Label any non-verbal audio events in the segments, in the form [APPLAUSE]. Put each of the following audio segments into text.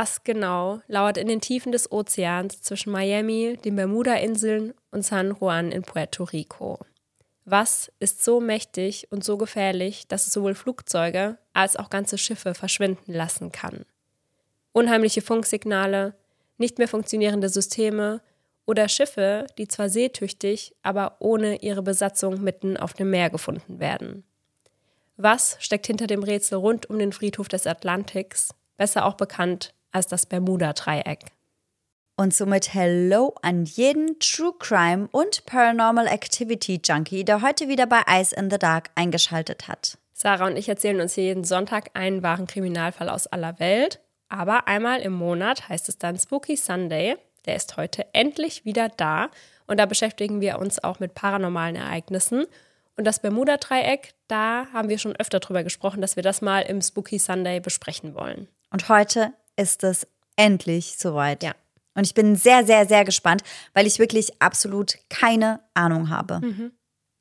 Was genau lauert in den Tiefen des Ozeans zwischen Miami, den Bermuda-Inseln und San Juan in Puerto Rico? Was ist so mächtig und so gefährlich, dass es sowohl Flugzeuge als auch ganze Schiffe verschwinden lassen kann? Unheimliche Funksignale, nicht mehr funktionierende Systeme oder Schiffe, die zwar seetüchtig, aber ohne ihre Besatzung mitten auf dem Meer gefunden werden. Was steckt hinter dem Rätsel rund um den Friedhof des Atlantiks, besser auch bekannt als das Bermuda-Dreieck? Und somit Hello an jeden True Crime und Paranormal Activity Junkie, der heute wieder bei Ice in the Dark eingeschaltet hat. Sarah und ich erzählen uns hier jeden Sonntag einen wahren Kriminalfall aus aller Welt. Aber einmal im Monat heißt es dann Spooky Sunday. Der ist heute endlich wieder da. Und da beschäftigen wir uns auch mit paranormalen Ereignissen. Und das Bermuda-Dreieck, da haben wir schon öfter drüber gesprochen, dass wir das mal im Spooky Sunday besprechen wollen. Und heute ist es endlich soweit. Ja. Und ich bin sehr, sehr, sehr gespannt, weil ich wirklich absolut keine Ahnung habe. Mhm.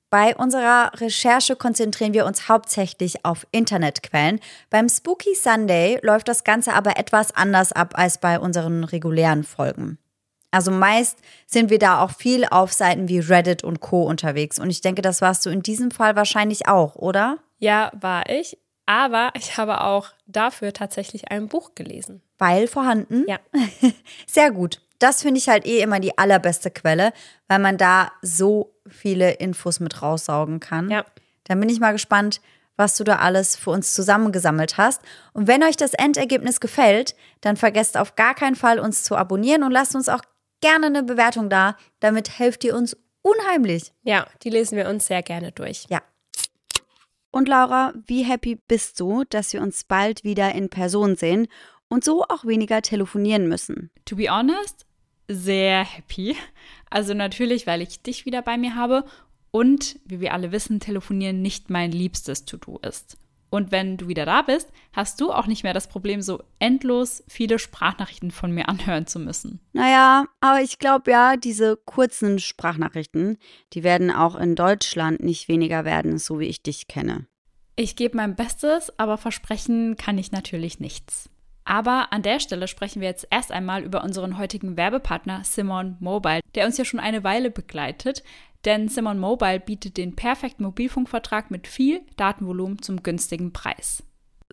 Bei unserer Recherche konzentrieren wir uns hauptsächlich auf Internetquellen. Beim Spooky Sunday läuft das Ganze aber etwas anders ab als bei unseren regulären Folgen. Also meist sind wir da auch viel auf Seiten wie Reddit und Co unterwegs. Und ich denke, das warst du in diesem Fall wahrscheinlich auch, oder? Ja, war ich. Aber ich habe auch dafür tatsächlich ein Buch gelesen. Weil vorhanden? Ja. [LAUGHS] Sehr gut. Das finde ich halt eh immer die allerbeste Quelle, weil man da so viele Infos mit raussaugen kann. Ja. Dann bin ich mal gespannt, was du da alles für uns zusammengesammelt hast. Und wenn euch das Endergebnis gefällt, dann vergesst auf gar keinen Fall, uns zu abonnieren und lasst uns auch gerne eine Bewertung da. Damit helft ihr uns unheimlich. Ja, die lesen wir uns sehr gerne durch. Ja. Und Laura, wie happy bist du, dass wir uns bald wieder in Person sehen und so auch weniger telefonieren müssen? To be honest, sehr happy. Also natürlich, weil ich dich wieder bei mir habe und, wie wir alle wissen, telefonieren nicht mein liebstes To-Do ist. Und wenn du wieder da bist, hast du auch nicht mehr das Problem, so endlos viele Sprachnachrichten von mir anhören zu müssen. Naja, aber ich glaube ja, diese kurzen Sprachnachrichten, die werden auch in Deutschland nicht weniger werden, so wie ich dich kenne. Ich gebe mein Bestes, aber versprechen kann ich natürlich nichts. Aber an der Stelle sprechen wir jetzt erst einmal über unseren heutigen Werbepartner Simon Mobile, der uns ja schon eine Weile begleitet. Denn Simon Mobile bietet den perfekten Mobilfunkvertrag mit viel Datenvolumen zum günstigen Preis.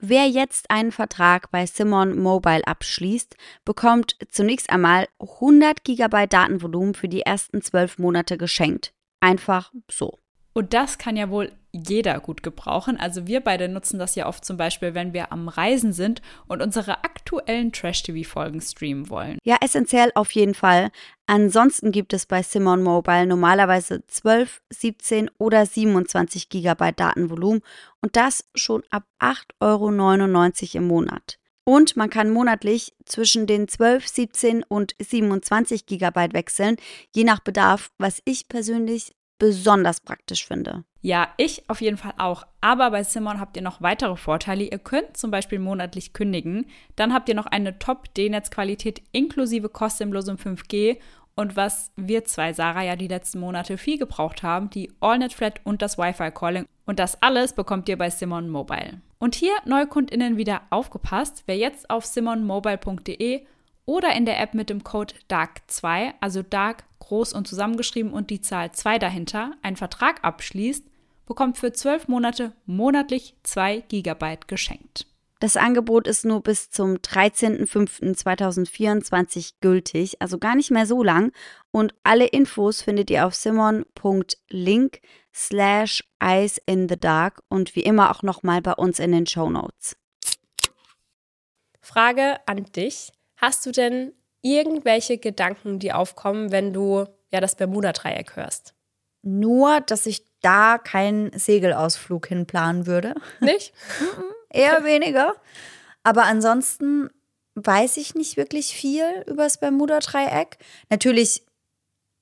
Wer jetzt einen Vertrag bei Simon Mobile abschließt, bekommt zunächst einmal 100 GB Datenvolumen für die ersten 12 Monate geschenkt. Einfach so. Und das kann ja wohl jeder gut gebrauchen. Also wir beide nutzen das ja oft zum Beispiel, wenn wir am Reisen sind und unsere aktuellen Trash-TV-Folgen streamen wollen. Ja, essentiell auf jeden Fall. Ansonsten gibt es bei Simon Mobile normalerweise 12, 17 oder 27 GB Datenvolumen und das schon ab 8,99 Euro im Monat. Und man kann monatlich zwischen den 12, 17 und 27 GB wechseln, je nach Bedarf, was ich persönlich besonders praktisch finde. Ja, ich auf jeden Fall auch. Aber bei Simon habt ihr noch weitere Vorteile. Ihr könnt zum Beispiel monatlich kündigen. Dann habt ihr noch eine Top-D-Netz-Qualität inklusive kostenlosem 5G. Und was wir zwei, Sarah, ja die letzten Monate viel gebraucht haben, die AllNet Flat und das Wi-Fi-Calling. Und das alles bekommt ihr bei Simon Mobile. Und hier NeukundInnen wieder aufgepasst. Wer jetzt auf simonmobile.de oder in der App mit dem Code DARK2, also DARK groß und zusammengeschrieben und die Zahl 2 dahinter, einen Vertrag abschließt, bekommt für 12 Monate monatlich 2 GB geschenkt. Das Angebot ist nur bis zum 13.05.2024 gültig, also gar nicht mehr so lang. Und alle Infos findet ihr auf simon.link slash ice in the dark und wie immer auch nochmal bei uns in den Show Notes. Frage an dich. Hast du denn irgendwelche Gedanken, die aufkommen, wenn du ja das Bermuda-Dreieck hörst? Nur, dass ich da keinen Segelausflug hinplanen würde. Nicht? [LAUGHS] Eher weniger. Aber ansonsten weiß ich nicht wirklich viel über das Bermuda-Dreieck. Natürlich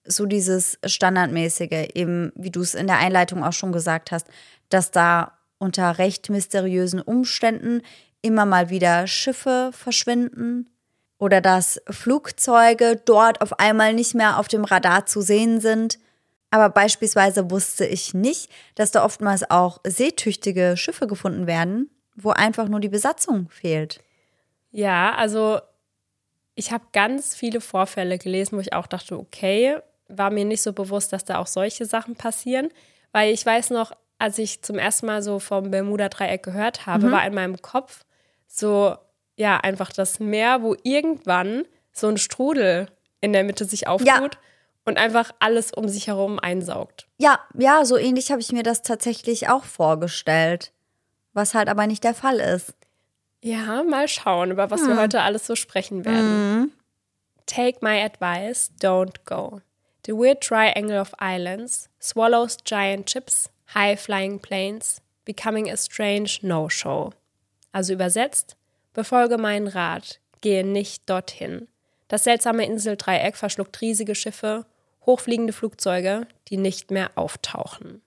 so dieses Standardmäßige, eben wie du es in der Einleitung auch schon gesagt hast, dass da unter recht mysteriösen Umständen immer mal wieder Schiffe verschwinden oder dass Flugzeuge dort auf einmal nicht mehr auf dem Radar zu sehen sind. Aber beispielsweise wusste ich nicht, dass da oftmals auch seetüchtige Schiffe gefunden werden, wo einfach nur die Besatzung fehlt. Ja, also Ich habe ganz viele Vorfälle gelesen, wo ich auch dachte, okay, war mir nicht so bewusst, dass da auch solche Sachen passieren, weil ich weiß noch, als ich zum ersten Mal so vom Bermuda-Dreieck gehört habe, mhm. war in meinem Kopf so, ja, einfach das Meer, wo irgendwann so ein Strudel in der Mitte sich auftut ja. und einfach alles um sich herum einsaugt. Ja, ja, so ähnlich habe ich mir das tatsächlich auch vorgestellt, was halt aber nicht der Fall ist. Ja, mal schauen, über was hm. wir heute alles so sprechen werden. Mhm. Take my advice, don't go. The Weird Triangle of Islands, Swallows Giant Chips, High Flying Planes, Becoming a Strange No-Show. Also übersetzt, befolge meinen Rat, gehe nicht dorthin. Das seltsame Inseldreieck verschluckt riesige Schiffe, hochfliegende Flugzeuge, die nicht mehr auftauchen.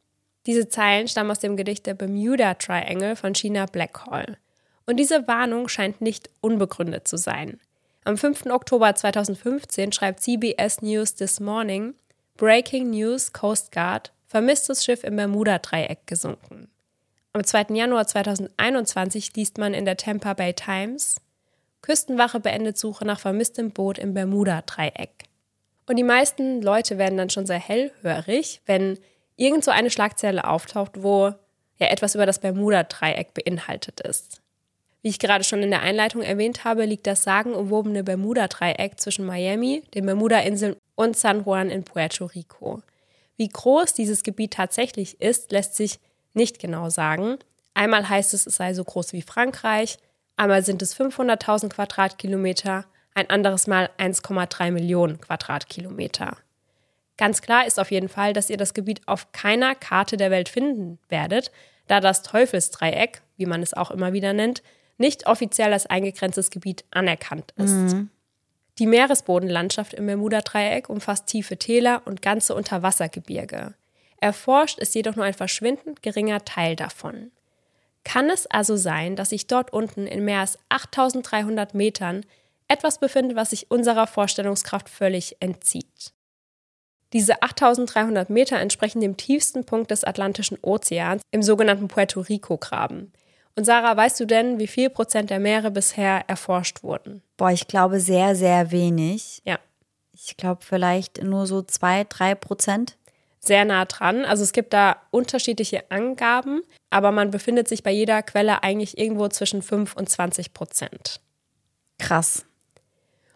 Diese Zeilen stammen aus dem Gedicht der Bermuda Triangle von China Blackhall. Und diese Warnung scheint nicht unbegründet zu sein. Am 5. Oktober 2015 schreibt CBS News This Morning Breaking News Coast Guard vermisstes Schiff im Bermuda-Dreieck gesunken. Am 2. Januar 2021 liest man in der Tampa Bay Times Küstenwache beendet Suche nach vermisstem Boot im Bermuda-Dreieck. Und die meisten Leute werden dann schon sehr hellhörig, wenn irgend so eine Schlagzeile auftaucht, wo ja etwas über das Bermuda-Dreieck beinhaltet ist. Wie ich gerade schon in der Einleitung erwähnt habe, liegt das sagenumwobene Bermuda-Dreieck zwischen Miami, den Bermuda-Inseln und San Juan in Puerto Rico. Wie groß dieses Gebiet tatsächlich ist, lässt sich nicht genau sagen. Einmal heißt es, es sei so groß wie Frankreich, Einmal sind es 500.000 Quadratkilometer, ein anderes Mal 1,3 Millionen Quadratkilometer. Ganz klar ist auf jeden Fall, dass ihr das Gebiet auf keiner Karte der Welt finden werdet, da das Teufelsdreieck, wie man es auch immer wieder nennt, nicht offiziell als eingegrenztes Gebiet anerkannt ist. Mhm. Die Meeresbodenlandschaft im Bermuda-Dreieck umfasst tiefe Täler und ganze Unterwassergebirge. Erforscht ist jedoch nur ein verschwindend geringer Teil davon. Kann es also sein, dass sich dort unten in mehr als 8300 Metern etwas befindet, was sich unserer Vorstellungskraft völlig entzieht? Diese 8300 Meter entsprechen dem tiefsten Punkt des Atlantischen Ozeans im sogenannten Puerto Rico-Graben. Und Sarah, weißt du denn, wie viel Prozent der Meere bisher erforscht wurden? Boah, ich glaube sehr, sehr wenig. Ja. Ich glaube vielleicht nur so zwei, drei Prozent sehr nah dran. Also es gibt da unterschiedliche Angaben, aber man befindet sich bei jeder Quelle eigentlich irgendwo zwischen 5 und 20 Prozent. Krass.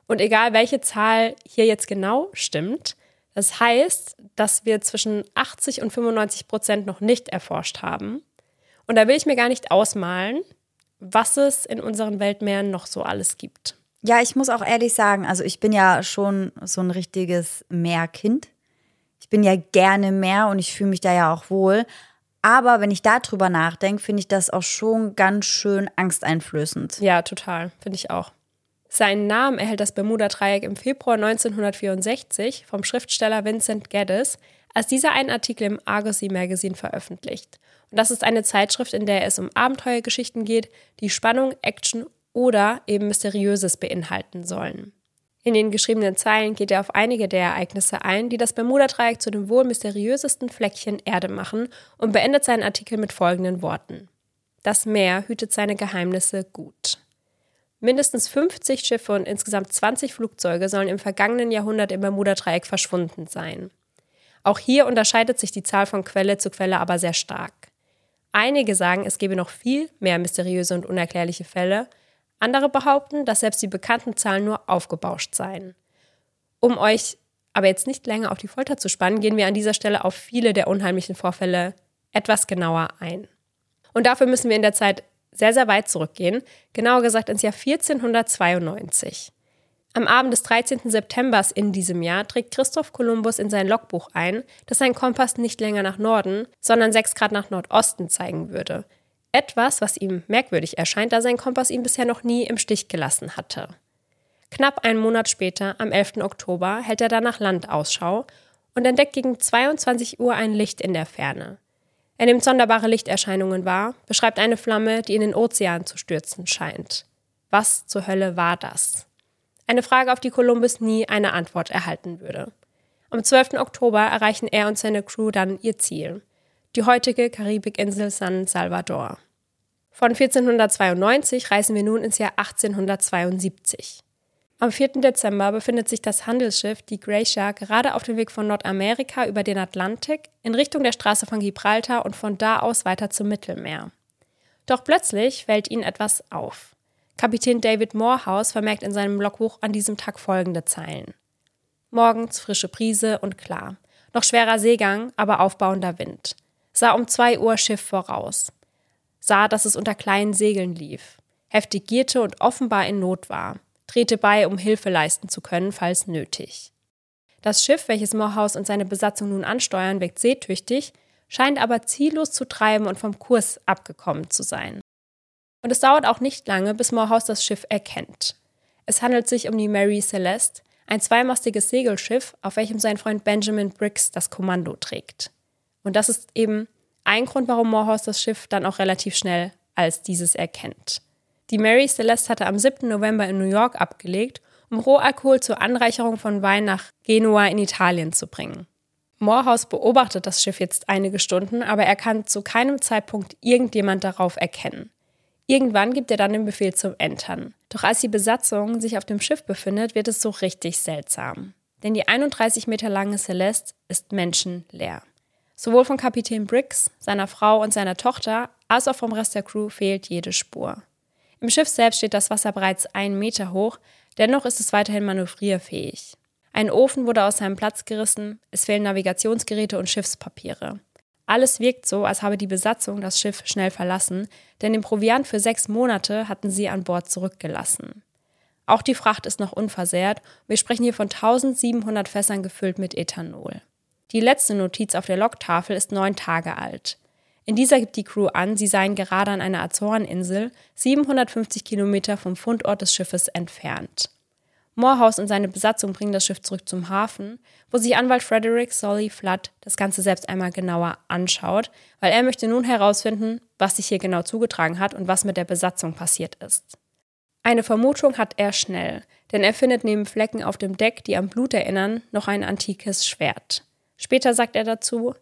Und egal welche Zahl hier jetzt genau stimmt, das heißt, dass wir zwischen 80 und 95 Prozent noch nicht erforscht haben. Und da will ich mir gar nicht ausmalen, was es in unseren Weltmeeren noch so alles gibt. Ja, ich muss auch ehrlich sagen, also ich bin ja schon so ein richtiges Meerkind bin ja gerne mehr und ich fühle mich da ja auch wohl. Aber wenn ich darüber nachdenke, finde ich das auch schon ganz schön angsteinflößend. Ja, total. Finde ich auch. Seinen Namen erhält das Bermuda-Dreieck im Februar 1964 vom Schriftsteller Vincent Geddes, als dieser einen Artikel im Argosy Magazine veröffentlicht. Und das ist eine Zeitschrift, in der es um Abenteuergeschichten geht, die Spannung, Action oder eben Mysteriöses beinhalten sollen. In den geschriebenen Zeilen geht er auf einige der Ereignisse ein, die das Bermuda-Dreieck zu dem wohl mysteriösesten Fleckchen Erde machen und beendet seinen Artikel mit folgenden Worten. Das Meer hütet seine Geheimnisse gut. Mindestens 50 Schiffe und insgesamt 20 Flugzeuge sollen im vergangenen Jahrhundert im Bermuda-Dreieck verschwunden sein. Auch hier unterscheidet sich die Zahl von Quelle zu Quelle aber sehr stark. Einige sagen, es gebe noch viel mehr mysteriöse und unerklärliche Fälle, andere behaupten, dass selbst die bekannten Zahlen nur aufgebauscht seien. Um euch aber jetzt nicht länger auf die Folter zu spannen, gehen wir an dieser Stelle auf viele der unheimlichen Vorfälle etwas genauer ein. Und dafür müssen wir in der Zeit sehr, sehr weit zurückgehen, genauer gesagt ins Jahr 1492. Am Abend des 13. September in diesem Jahr trägt Christoph Kolumbus in sein Logbuch ein, dass sein Kompass nicht länger nach Norden, sondern 6 Grad nach Nordosten zeigen würde, etwas, was ihm merkwürdig erscheint, da sein Kompass ihn bisher noch nie im Stich gelassen hatte. Knapp einen Monat später, am 11. Oktober, hält er dann nach Land Ausschau und entdeckt gegen 22 Uhr ein Licht in der Ferne. Er nimmt sonderbare Lichterscheinungen wahr, beschreibt eine Flamme, die in den Ozean zu stürzen scheint. Was zur Hölle war das? Eine Frage, auf die Kolumbus nie eine Antwort erhalten würde. Am 12. Oktober erreichen er und seine Crew dann ihr Ziel die heutige Karibikinsel San Salvador. Von 1492 reisen wir nun ins Jahr 1872. Am 4. Dezember befindet sich das Handelsschiff, die Gracia, gerade auf dem Weg von Nordamerika über den Atlantik in Richtung der Straße von Gibraltar und von da aus weiter zum Mittelmeer. Doch plötzlich fällt ihnen etwas auf. Kapitän David Morehouse vermerkt in seinem Logbuch an diesem Tag folgende Zeilen. Morgens frische Brise und klar. Noch schwerer Seegang, aber aufbauender Wind. Sah um zwei Uhr Schiff voraus. Sah, dass es unter kleinen Segeln lief. Heftig gierte und offenbar in Not war drehte bei, um Hilfe leisten zu können, falls nötig. Das Schiff, welches Morehouse und seine Besatzung nun ansteuern, wirkt seetüchtig, scheint aber ziellos zu treiben und vom Kurs abgekommen zu sein. Und es dauert auch nicht lange, bis Morehouse das Schiff erkennt. Es handelt sich um die Mary Celeste, ein zweimastiges Segelschiff, auf welchem sein Freund Benjamin Briggs das Kommando trägt. Und das ist eben ein Grund, warum Morehouse das Schiff dann auch relativ schnell als dieses erkennt. Die Mary Celeste hatte am 7. November in New York abgelegt, um Rohalkohol zur Anreicherung von Wein nach Genua in Italien zu bringen. Morehouse beobachtet das Schiff jetzt einige Stunden, aber er kann zu keinem Zeitpunkt irgendjemand darauf erkennen. Irgendwann gibt er dann den Befehl zum Entern. Doch als die Besatzung sich auf dem Schiff befindet, wird es so richtig seltsam. Denn die 31 Meter lange Celeste ist menschenleer. Sowohl von Kapitän Briggs, seiner Frau und seiner Tochter, als auch vom Rest der Crew fehlt jede Spur. Im Schiff selbst steht das Wasser bereits einen Meter hoch, dennoch ist es weiterhin manövrierfähig. Ein Ofen wurde aus seinem Platz gerissen, es fehlen Navigationsgeräte und Schiffspapiere. Alles wirkt so, als habe die Besatzung das Schiff schnell verlassen, denn den Proviant für sechs Monate hatten sie an Bord zurückgelassen. Auch die Fracht ist noch unversehrt. Wir sprechen hier von 1700 Fässern gefüllt mit Ethanol. Die letzte Notiz auf der Logtafel ist neun Tage alt. In dieser gibt die Crew an, sie seien gerade an einer Azoreninsel, 750 Kilometer vom Fundort des Schiffes entfernt. Morehouse und seine Besatzung bringen das Schiff zurück zum Hafen, wo sich Anwalt Frederick Solly Flood das Ganze selbst einmal genauer anschaut, weil er möchte nun herausfinden, was sich hier genau zugetragen hat und was mit der Besatzung passiert ist. Eine Vermutung hat er schnell, denn er findet neben Flecken auf dem Deck, die am Blut erinnern, noch ein antikes Schwert. Später sagt er dazu,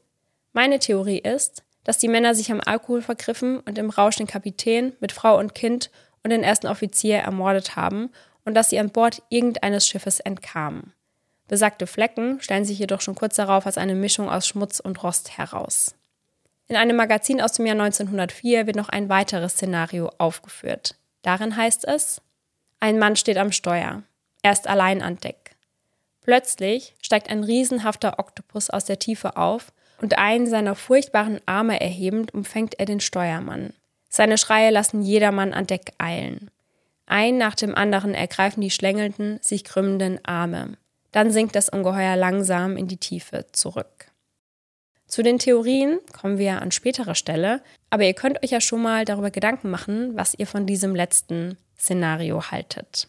meine Theorie ist, dass die Männer sich am Alkohol vergriffen und im Rausch den Kapitän mit Frau und Kind und den ersten Offizier ermordet haben und dass sie an Bord irgendeines Schiffes entkamen. Besagte Flecken stellen sich jedoch schon kurz darauf als eine Mischung aus Schmutz und Rost heraus. In einem Magazin aus dem Jahr 1904 wird noch ein weiteres Szenario aufgeführt. Darin heißt es, ein Mann steht am Steuer. Er ist allein an Deck. Plötzlich steigt ein riesenhafter Oktopus aus der Tiefe auf und einen seiner furchtbaren Arme erhebend umfängt er den Steuermann. Seine Schreie lassen jedermann an Deck eilen. Ein nach dem anderen ergreifen die schlängelnden, sich krümmenden Arme. Dann sinkt das Ungeheuer langsam in die Tiefe zurück. Zu den Theorien kommen wir an späterer Stelle, aber ihr könnt euch ja schon mal darüber Gedanken machen, was ihr von diesem letzten Szenario haltet.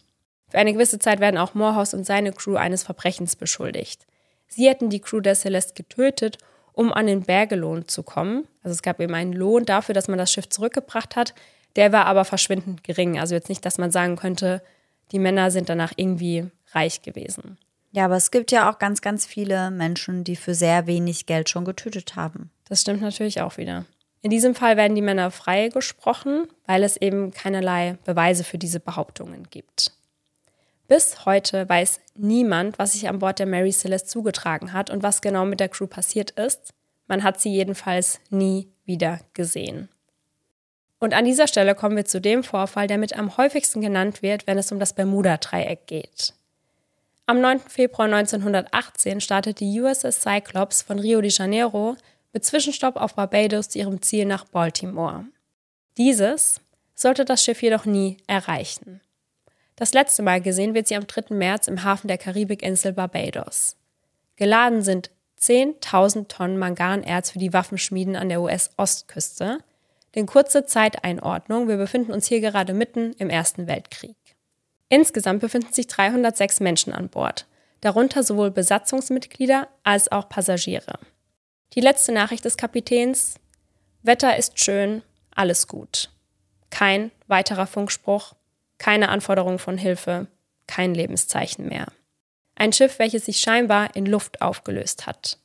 Für eine gewisse Zeit werden auch Morehouse und seine Crew eines Verbrechens beschuldigt. Sie hätten die Crew der Celeste getötet um an den Bergelohn zu kommen. Also es gab eben einen Lohn dafür, dass man das Schiff zurückgebracht hat. Der war aber verschwindend gering. Also jetzt nicht, dass man sagen könnte, die Männer sind danach irgendwie reich gewesen. Ja, aber es gibt ja auch ganz, ganz viele Menschen, die für sehr wenig Geld schon getötet haben. Das stimmt natürlich auch wieder. In diesem Fall werden die Männer freigesprochen, weil es eben keinerlei Beweise für diese Behauptungen gibt. Bis heute weiß niemand, was sich an Bord der Mary Celeste zugetragen hat und was genau mit der Crew passiert ist. Man hat sie jedenfalls nie wieder gesehen. Und an dieser Stelle kommen wir zu dem Vorfall, der mit am häufigsten genannt wird, wenn es um das Bermuda-Dreieck geht. Am 9. Februar 1918 startet die USS Cyclops von Rio de Janeiro mit Zwischenstopp auf Barbados zu ihrem Ziel nach Baltimore. Dieses sollte das Schiff jedoch nie erreichen. Das letzte Mal gesehen wird sie am 3. März im Hafen der Karibikinsel Barbados. Geladen sind 10.000 Tonnen Manganerz für die Waffenschmieden an der US-Ostküste. Denn kurze Zeiteinordnung, wir befinden uns hier gerade mitten im Ersten Weltkrieg. Insgesamt befinden sich 306 Menschen an Bord, darunter sowohl Besatzungsmitglieder als auch Passagiere. Die letzte Nachricht des Kapitäns Wetter ist schön, alles gut. Kein weiterer Funkspruch, keine Anforderung von Hilfe, kein Lebenszeichen mehr. Ein Schiff, welches sich scheinbar in Luft aufgelöst hat.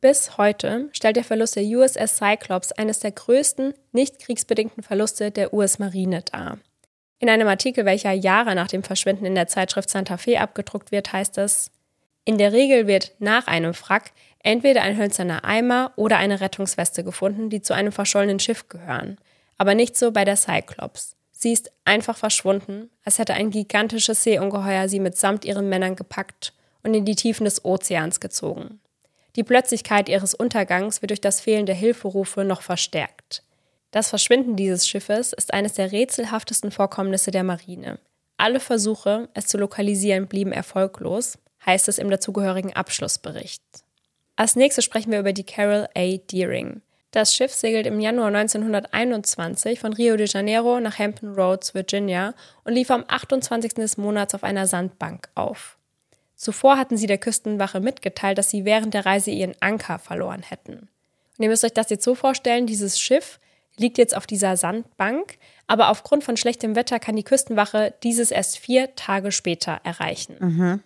Bis heute stellt der Verlust der USS Cyclops eines der größten nicht kriegsbedingten Verluste der US-Marine dar. In einem Artikel, welcher Jahre nach dem Verschwinden in der Zeitschrift Santa Fe abgedruckt wird, heißt es, in der Regel wird nach einem Wrack entweder ein hölzerner Eimer oder eine Rettungsweste gefunden, die zu einem verschollenen Schiff gehören. Aber nicht so bei der Cyclops. Sie ist einfach verschwunden, als hätte ein gigantisches Seeungeheuer sie mitsamt ihren Männern gepackt und in die Tiefen des Ozeans gezogen. Die Plötzlichkeit ihres Untergangs wird durch das Fehlen der Hilferufe noch verstärkt. Das Verschwinden dieses Schiffes ist eines der rätselhaftesten Vorkommnisse der Marine. Alle Versuche, es zu lokalisieren, blieben erfolglos, heißt es im dazugehörigen Abschlussbericht. Als nächstes sprechen wir über die Carol A. Deering. Das Schiff segelt im Januar 1921 von Rio de Janeiro nach Hampton Roads, Virginia und lief am 28. des Monats auf einer Sandbank auf. Zuvor hatten sie der Küstenwache mitgeteilt, dass sie während der Reise ihren Anker verloren hätten. Und ihr müsst euch das jetzt so vorstellen, dieses Schiff liegt jetzt auf dieser Sandbank, aber aufgrund von schlechtem Wetter kann die Küstenwache dieses erst vier Tage später erreichen. Mhm.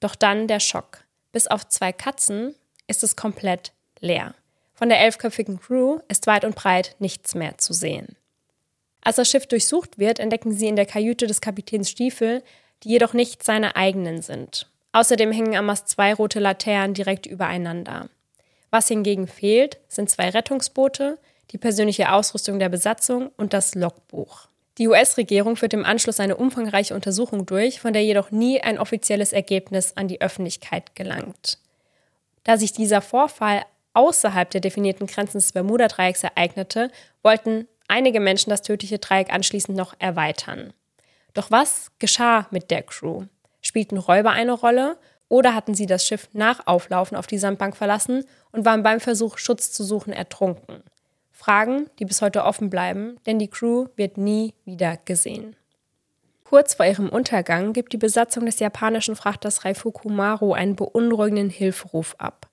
Doch dann der Schock. Bis auf zwei Katzen ist es komplett leer. Von der elfköpfigen Crew ist weit und breit nichts mehr zu sehen. Als das Schiff durchsucht wird, entdecken sie in der Kajüte des Kapitäns Stiefel, die jedoch nicht seine eigenen sind. Außerdem hängen am Mast zwei rote Laternen direkt übereinander. Was hingegen fehlt, sind zwei Rettungsboote, die persönliche Ausrüstung der Besatzung und das Logbuch. Die US-Regierung führt im Anschluss eine umfangreiche Untersuchung durch, von der jedoch nie ein offizielles Ergebnis an die Öffentlichkeit gelangt. Da sich dieser Vorfall außerhalb der definierten Grenzen des Bermuda-Dreiecks ereignete, wollten einige Menschen das tödliche Dreieck anschließend noch erweitern. Doch was geschah mit der Crew? Spielten Räuber eine Rolle oder hatten sie das Schiff nach Auflaufen auf die Sandbank verlassen und waren beim Versuch, Schutz zu suchen, ertrunken? Fragen, die bis heute offen bleiben, denn die Crew wird nie wieder gesehen. Kurz vor ihrem Untergang gibt die Besatzung des japanischen Frachters Raifuku Maru einen beunruhigenden Hilferuf ab.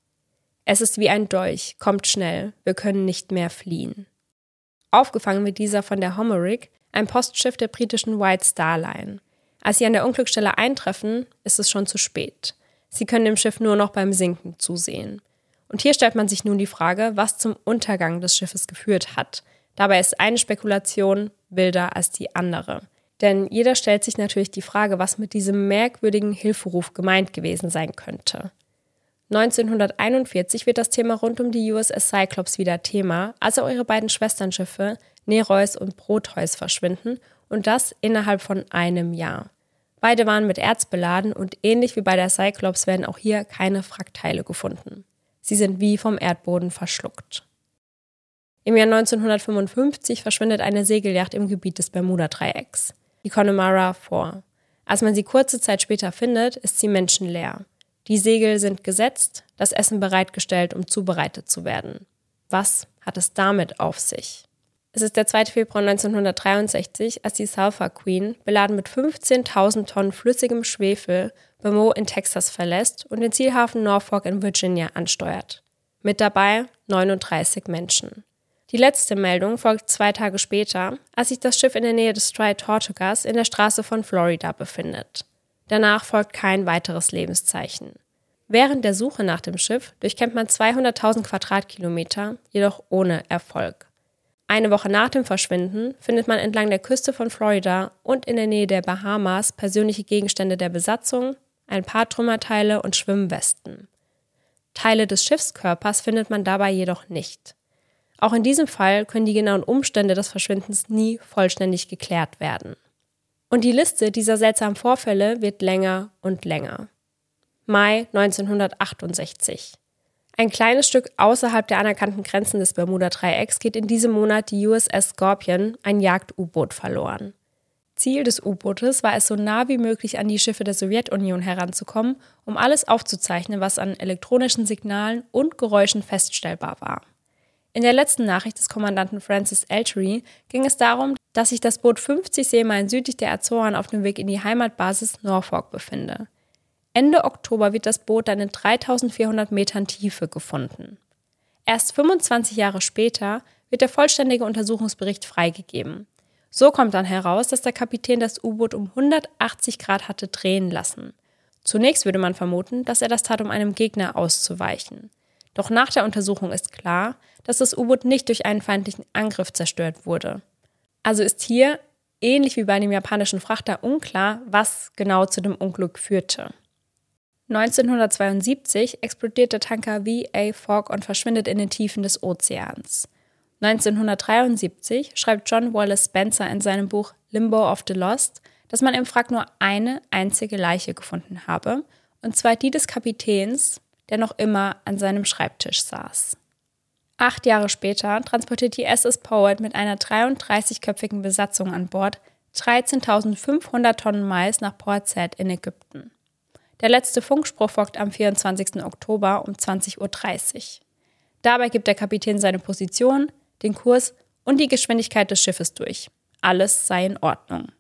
Es ist wie ein Dolch, kommt schnell, wir können nicht mehr fliehen. Aufgefangen wird dieser von der Homeric, ein Postschiff der britischen White Star Line. Als sie an der Unglücksstelle eintreffen, ist es schon zu spät. Sie können dem Schiff nur noch beim Sinken zusehen. Und hier stellt man sich nun die Frage, was zum Untergang des Schiffes geführt hat. Dabei ist eine Spekulation wilder als die andere. Denn jeder stellt sich natürlich die Frage, was mit diesem merkwürdigen Hilferuf gemeint gewesen sein könnte. 1941 wird das Thema rund um die USS Cyclops wieder Thema, als auch ihre beiden Schwesternschiffe Nereus und Proteus verschwinden und das innerhalb von einem Jahr. Beide waren mit Erz beladen und ähnlich wie bei der Cyclops werden auch hier keine Frackteile gefunden. Sie sind wie vom Erdboden verschluckt. Im Jahr 1955 verschwindet eine Segelyacht im Gebiet des Bermuda-Dreiecks, die Connemara 4. Als man sie kurze Zeit später findet, ist sie menschenleer. Die Segel sind gesetzt, das Essen bereitgestellt, um zubereitet zu werden. Was hat es damit auf sich? Es ist der 2. Februar 1963, als die Sulphur Queen, beladen mit 15.000 Tonnen flüssigem Schwefel, Beaumont in Texas verlässt und den Zielhafen Norfolk in Virginia ansteuert. Mit dabei 39 Menschen. Die letzte Meldung folgt zwei Tage später, als sich das Schiff in der Nähe des Strait Tortugas in der Straße von Florida befindet. Danach folgt kein weiteres Lebenszeichen. Während der Suche nach dem Schiff durchkämmt man 200.000 Quadratkilometer, jedoch ohne Erfolg. Eine Woche nach dem Verschwinden findet man entlang der Küste von Florida und in der Nähe der Bahamas persönliche Gegenstände der Besatzung, ein paar Trümmerteile und Schwimmwesten. Teile des Schiffskörpers findet man dabei jedoch nicht. Auch in diesem Fall können die genauen Umstände des Verschwindens nie vollständig geklärt werden. Und die Liste dieser seltsamen Vorfälle wird länger und länger. Mai 1968. Ein kleines Stück außerhalb der anerkannten Grenzen des Bermuda-Dreiecks geht in diesem Monat die USS Scorpion, ein Jagd-U-Boot, verloren. Ziel des U-Bootes war es, so nah wie möglich an die Schiffe der Sowjetunion heranzukommen, um alles aufzuzeichnen, was an elektronischen Signalen und Geräuschen feststellbar war. In der letzten Nachricht des Kommandanten Francis Eltery ging es darum, dass sich das Boot 50 Seemeilen südlich der Azoren auf dem Weg in die Heimatbasis Norfolk befinde. Ende Oktober wird das Boot dann in 3400 Metern Tiefe gefunden. Erst 25 Jahre später wird der vollständige Untersuchungsbericht freigegeben. So kommt dann heraus, dass der Kapitän das U-Boot um 180 Grad hatte drehen lassen. Zunächst würde man vermuten, dass er das tat, um einem Gegner auszuweichen. Doch nach der Untersuchung ist klar, dass das U-Boot nicht durch einen feindlichen Angriff zerstört wurde. Also ist hier ähnlich wie bei dem japanischen Frachter unklar, was genau zu dem Unglück führte. 1972 explodiert der Tanker VA Fogg und verschwindet in den Tiefen des Ozeans. 1973 schreibt John Wallace Spencer in seinem Buch Limbo of the Lost, dass man im Wrack nur eine einzige Leiche gefunden habe, und zwar die des Kapitäns, der noch immer an seinem Schreibtisch saß. Acht Jahre später transportiert die SS Poet mit einer 33-köpfigen Besatzung an Bord 13.500 Tonnen Mais nach Port Said in Ägypten. Der letzte Funkspruch folgt am 24. Oktober um 20.30 Uhr. Dabei gibt der Kapitän seine Position, den Kurs und die Geschwindigkeit des Schiffes durch. Alles sei in Ordnung.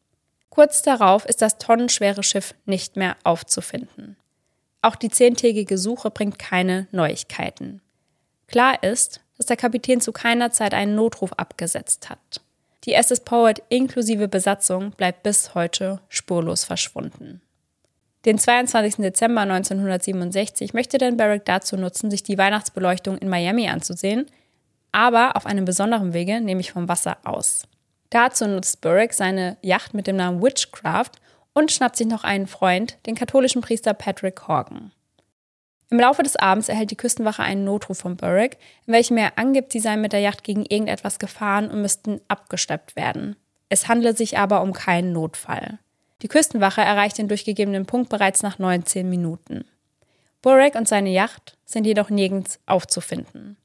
Kurz darauf ist das tonnenschwere Schiff nicht mehr aufzufinden. Auch die zehntägige Suche bringt keine Neuigkeiten. Klar ist, dass der Kapitän zu keiner Zeit einen Notruf abgesetzt hat. Die SS Poet inklusive Besatzung bleibt bis heute spurlos verschwunden. Den 22. Dezember 1967 möchte Dan Barrick dazu nutzen, sich die Weihnachtsbeleuchtung in Miami anzusehen, aber auf einem besonderen Wege, nämlich vom Wasser aus. Dazu nutzt Burrick seine Yacht mit dem Namen Witchcraft und schnappt sich noch einen Freund, den katholischen Priester Patrick Horgan. Im Laufe des Abends erhält die Küstenwache einen Notruf von Burrick, in welchem er angibt, sie seien mit der Yacht gegen irgendetwas gefahren und müssten abgeschleppt werden. Es handle sich aber um keinen Notfall. Die Küstenwache erreicht den durchgegebenen Punkt bereits nach 19 Minuten. Burek und seine Yacht sind jedoch nirgends aufzufinden.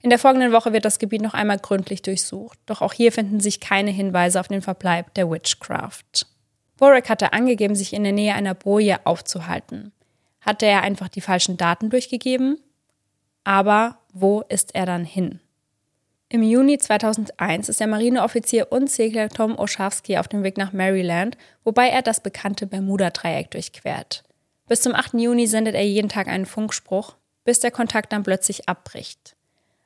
In der folgenden Woche wird das Gebiet noch einmal gründlich durchsucht, doch auch hier finden sich keine Hinweise auf den Verbleib der Witchcraft. Burek hatte angegeben, sich in der Nähe einer Boje aufzuhalten. Hatte er einfach die falschen Daten durchgegeben? Aber wo ist er dann hin? Im Juni 2001 ist der Marineoffizier und Segler Tom Oschawski auf dem Weg nach Maryland, wobei er das bekannte Bermuda-Dreieck durchquert. Bis zum 8. Juni sendet er jeden Tag einen Funkspruch, bis der Kontakt dann plötzlich abbricht.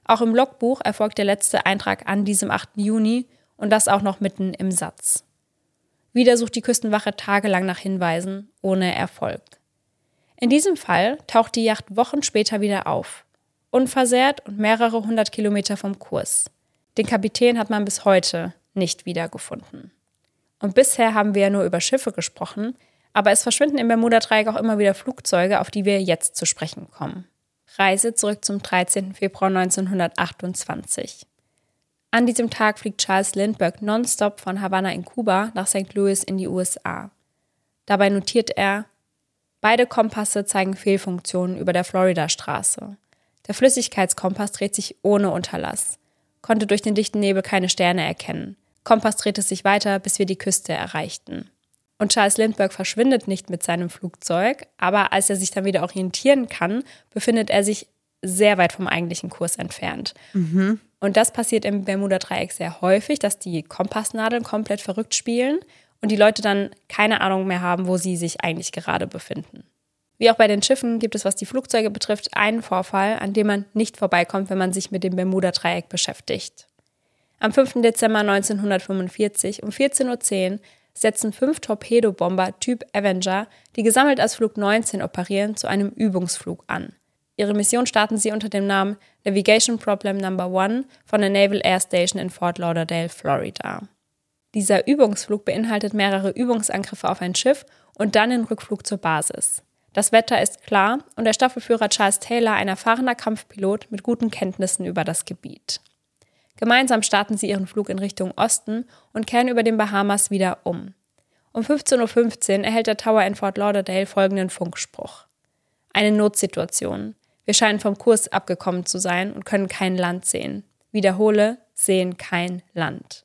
Auch im Logbuch erfolgt der letzte Eintrag an diesem 8. Juni und das auch noch mitten im Satz. Wieder sucht die Küstenwache tagelang nach Hinweisen, ohne Erfolg. In diesem Fall taucht die Yacht Wochen später wieder auf unversehrt und mehrere hundert Kilometer vom Kurs. Den Kapitän hat man bis heute nicht wiedergefunden. Und bisher haben wir ja nur über Schiffe gesprochen, aber es verschwinden im Bermuda-Dreieck auch immer wieder Flugzeuge, auf die wir jetzt zu sprechen kommen. Reise zurück zum 13. Februar 1928. An diesem Tag fliegt Charles Lindbergh nonstop von Havanna in Kuba nach St. Louis in die USA. Dabei notiert er, beide Kompasse zeigen Fehlfunktionen über der Florida-Straße. Der Flüssigkeitskompass dreht sich ohne Unterlass, konnte durch den dichten Nebel keine Sterne erkennen. Kompass drehte sich weiter, bis wir die Küste erreichten. Und Charles Lindbergh verschwindet nicht mit seinem Flugzeug, aber als er sich dann wieder orientieren kann, befindet er sich sehr weit vom eigentlichen Kurs entfernt. Mhm. Und das passiert im Bermuda-Dreieck sehr häufig, dass die Kompassnadeln komplett verrückt spielen und die Leute dann keine Ahnung mehr haben, wo sie sich eigentlich gerade befinden. Wie auch bei den Schiffen gibt es, was die Flugzeuge betrifft, einen Vorfall, an dem man nicht vorbeikommt, wenn man sich mit dem Bermuda-Dreieck beschäftigt. Am 5. Dezember 1945 um 14.10 Uhr setzen fünf Torpedobomber Typ Avenger, die gesammelt als Flug 19 operieren, zu einem Übungsflug an. Ihre Mission starten sie unter dem Namen Navigation Problem Number One von der Naval Air Station in Fort Lauderdale, Florida. Dieser Übungsflug beinhaltet mehrere Übungsangriffe auf ein Schiff und dann den Rückflug zur Basis. Das Wetter ist klar und der Staffelführer Charles Taylor ein erfahrener Kampfpilot mit guten Kenntnissen über das Gebiet. Gemeinsam starten sie ihren Flug in Richtung Osten und kehren über den Bahamas wieder um. Um 15.15 Uhr erhält der Tower in Fort Lauderdale folgenden Funkspruch. Eine Notsituation. Wir scheinen vom Kurs abgekommen zu sein und können kein Land sehen. Wiederhole, sehen kein Land.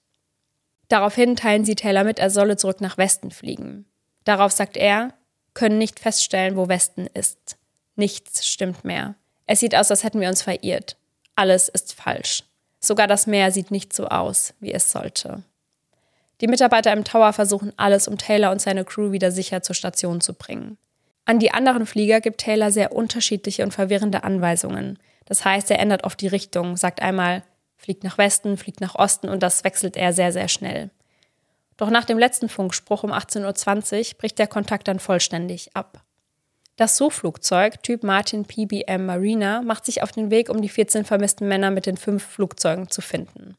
Daraufhin teilen sie Taylor mit, er solle zurück nach Westen fliegen. Darauf sagt er, können nicht feststellen, wo Westen ist. Nichts stimmt mehr. Es sieht aus, als hätten wir uns verirrt. Alles ist falsch. Sogar das Meer sieht nicht so aus, wie es sollte. Die Mitarbeiter im Tower versuchen alles, um Taylor und seine Crew wieder sicher zur Station zu bringen. An die anderen Flieger gibt Taylor sehr unterschiedliche und verwirrende Anweisungen. Das heißt, er ändert oft die Richtung, sagt einmal, fliegt nach Westen, fliegt nach Osten und das wechselt er sehr, sehr schnell. Doch nach dem letzten Funkspruch um 18.20 Uhr bricht der Kontakt dann vollständig ab. Das Suchflugzeug Typ Martin PBM Marina macht sich auf den Weg, um die 14 vermissten Männer mit den fünf Flugzeugen zu finden.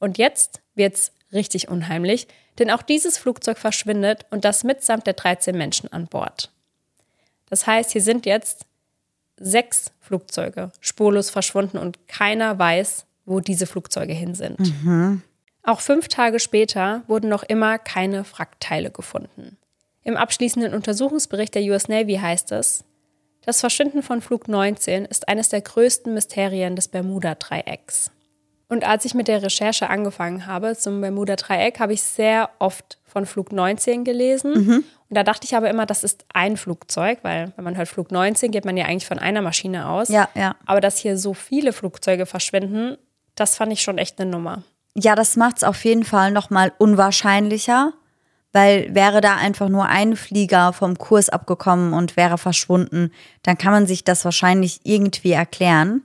Und jetzt wird's richtig unheimlich, Denn auch dieses Flugzeug verschwindet und das mitsamt der 13 Menschen an Bord. Das heißt, hier sind jetzt sechs Flugzeuge spurlos verschwunden und keiner weiß, wo diese Flugzeuge hin sind. Mhm. Auch fünf Tage später wurden noch immer keine Wrackteile gefunden. Im abschließenden Untersuchungsbericht der US Navy heißt es, das Verschwinden von Flug 19 ist eines der größten Mysterien des Bermuda-Dreiecks. Und als ich mit der Recherche angefangen habe zum Bermuda-Dreieck, habe ich sehr oft von Flug 19 gelesen. Mhm. Und da dachte ich aber immer, das ist ein Flugzeug, weil wenn man hört Flug 19, geht man ja eigentlich von einer Maschine aus. Ja, ja. Aber dass hier so viele Flugzeuge verschwinden, das fand ich schon echt eine Nummer. Ja, das macht es auf jeden Fall nochmal unwahrscheinlicher, weil wäre da einfach nur ein Flieger vom Kurs abgekommen und wäre verschwunden, dann kann man sich das wahrscheinlich irgendwie erklären.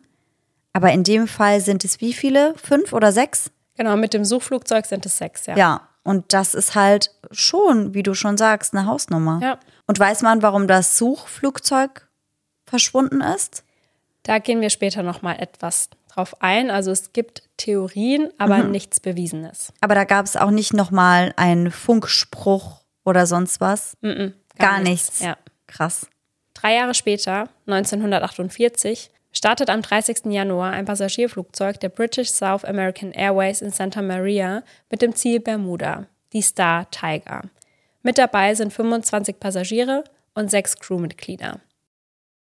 Aber in dem Fall sind es wie viele? Fünf oder sechs? Genau, mit dem Suchflugzeug sind es sechs, ja. Ja, und das ist halt schon, wie du schon sagst, eine Hausnummer. Ja. Und weiß man, warum das Suchflugzeug verschwunden ist? Da gehen wir später nochmal etwas drauf ein. Also es gibt Theorien, aber mhm. nichts Bewiesenes. Aber da gab es auch nicht nochmal einen Funkspruch oder sonst was? Mhm, gar, gar nichts. nichts. Ja. Krass. Drei Jahre später, 1948, startet am 30. Januar ein Passagierflugzeug der British South American Airways in Santa Maria mit dem Ziel Bermuda, die Star Tiger. Mit dabei sind 25 Passagiere und sechs Crewmitglieder.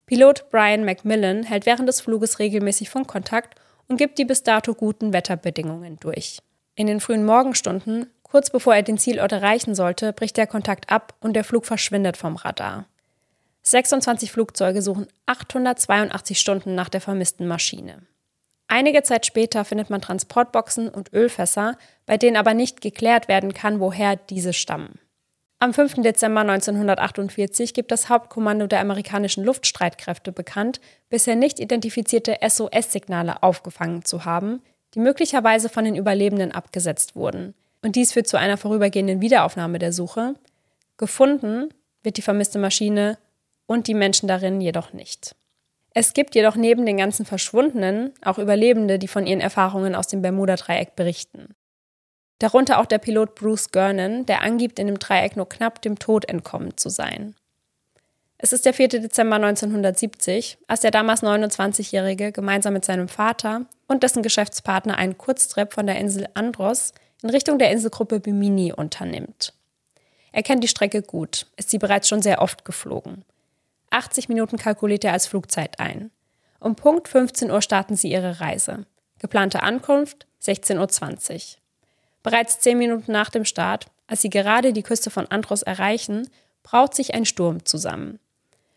Pilot Brian McMillan hält während des Fluges regelmäßig Funkkontakt und gibt die bis dato guten Wetterbedingungen durch. In den frühen Morgenstunden, kurz bevor er den Zielort erreichen sollte, bricht der Kontakt ab und der Flug verschwindet vom Radar. 26 Flugzeuge suchen 882 Stunden nach der vermissten Maschine. Einige Zeit später findet man Transportboxen und Ölfässer, bei denen aber nicht geklärt werden kann, woher diese stammen. Am 5. Dezember 1948 gibt das Hauptkommando der amerikanischen Luftstreitkräfte bekannt, bisher nicht identifizierte SOS-Signale aufgefangen zu haben, die möglicherweise von den Überlebenden abgesetzt wurden. Und dies führt zu einer vorübergehenden Wiederaufnahme der Suche. Gefunden wird die vermisste Maschine und die Menschen darin jedoch nicht. Es gibt jedoch neben den ganzen Verschwundenen auch Überlebende, die von ihren Erfahrungen aus dem Bermuda-Dreieck berichten. Darunter auch der Pilot Bruce Gernon, der angibt, in dem Dreieck nur knapp dem Tod entkommen zu sein. Es ist der 4. Dezember 1970, als der damals 29-Jährige gemeinsam mit seinem Vater und dessen Geschäftspartner einen Kurztrip von der Insel Andros in Richtung der Inselgruppe Bimini unternimmt. Er kennt die Strecke gut, ist sie bereits schon sehr oft geflogen. 80 Minuten kalkuliert er als Flugzeit ein. Um Punkt 15 Uhr starten sie ihre Reise. Geplante Ankunft 16.20 Uhr. Bereits zehn Minuten nach dem Start, als sie gerade die Küste von Andros erreichen, braut sich ein Sturm zusammen.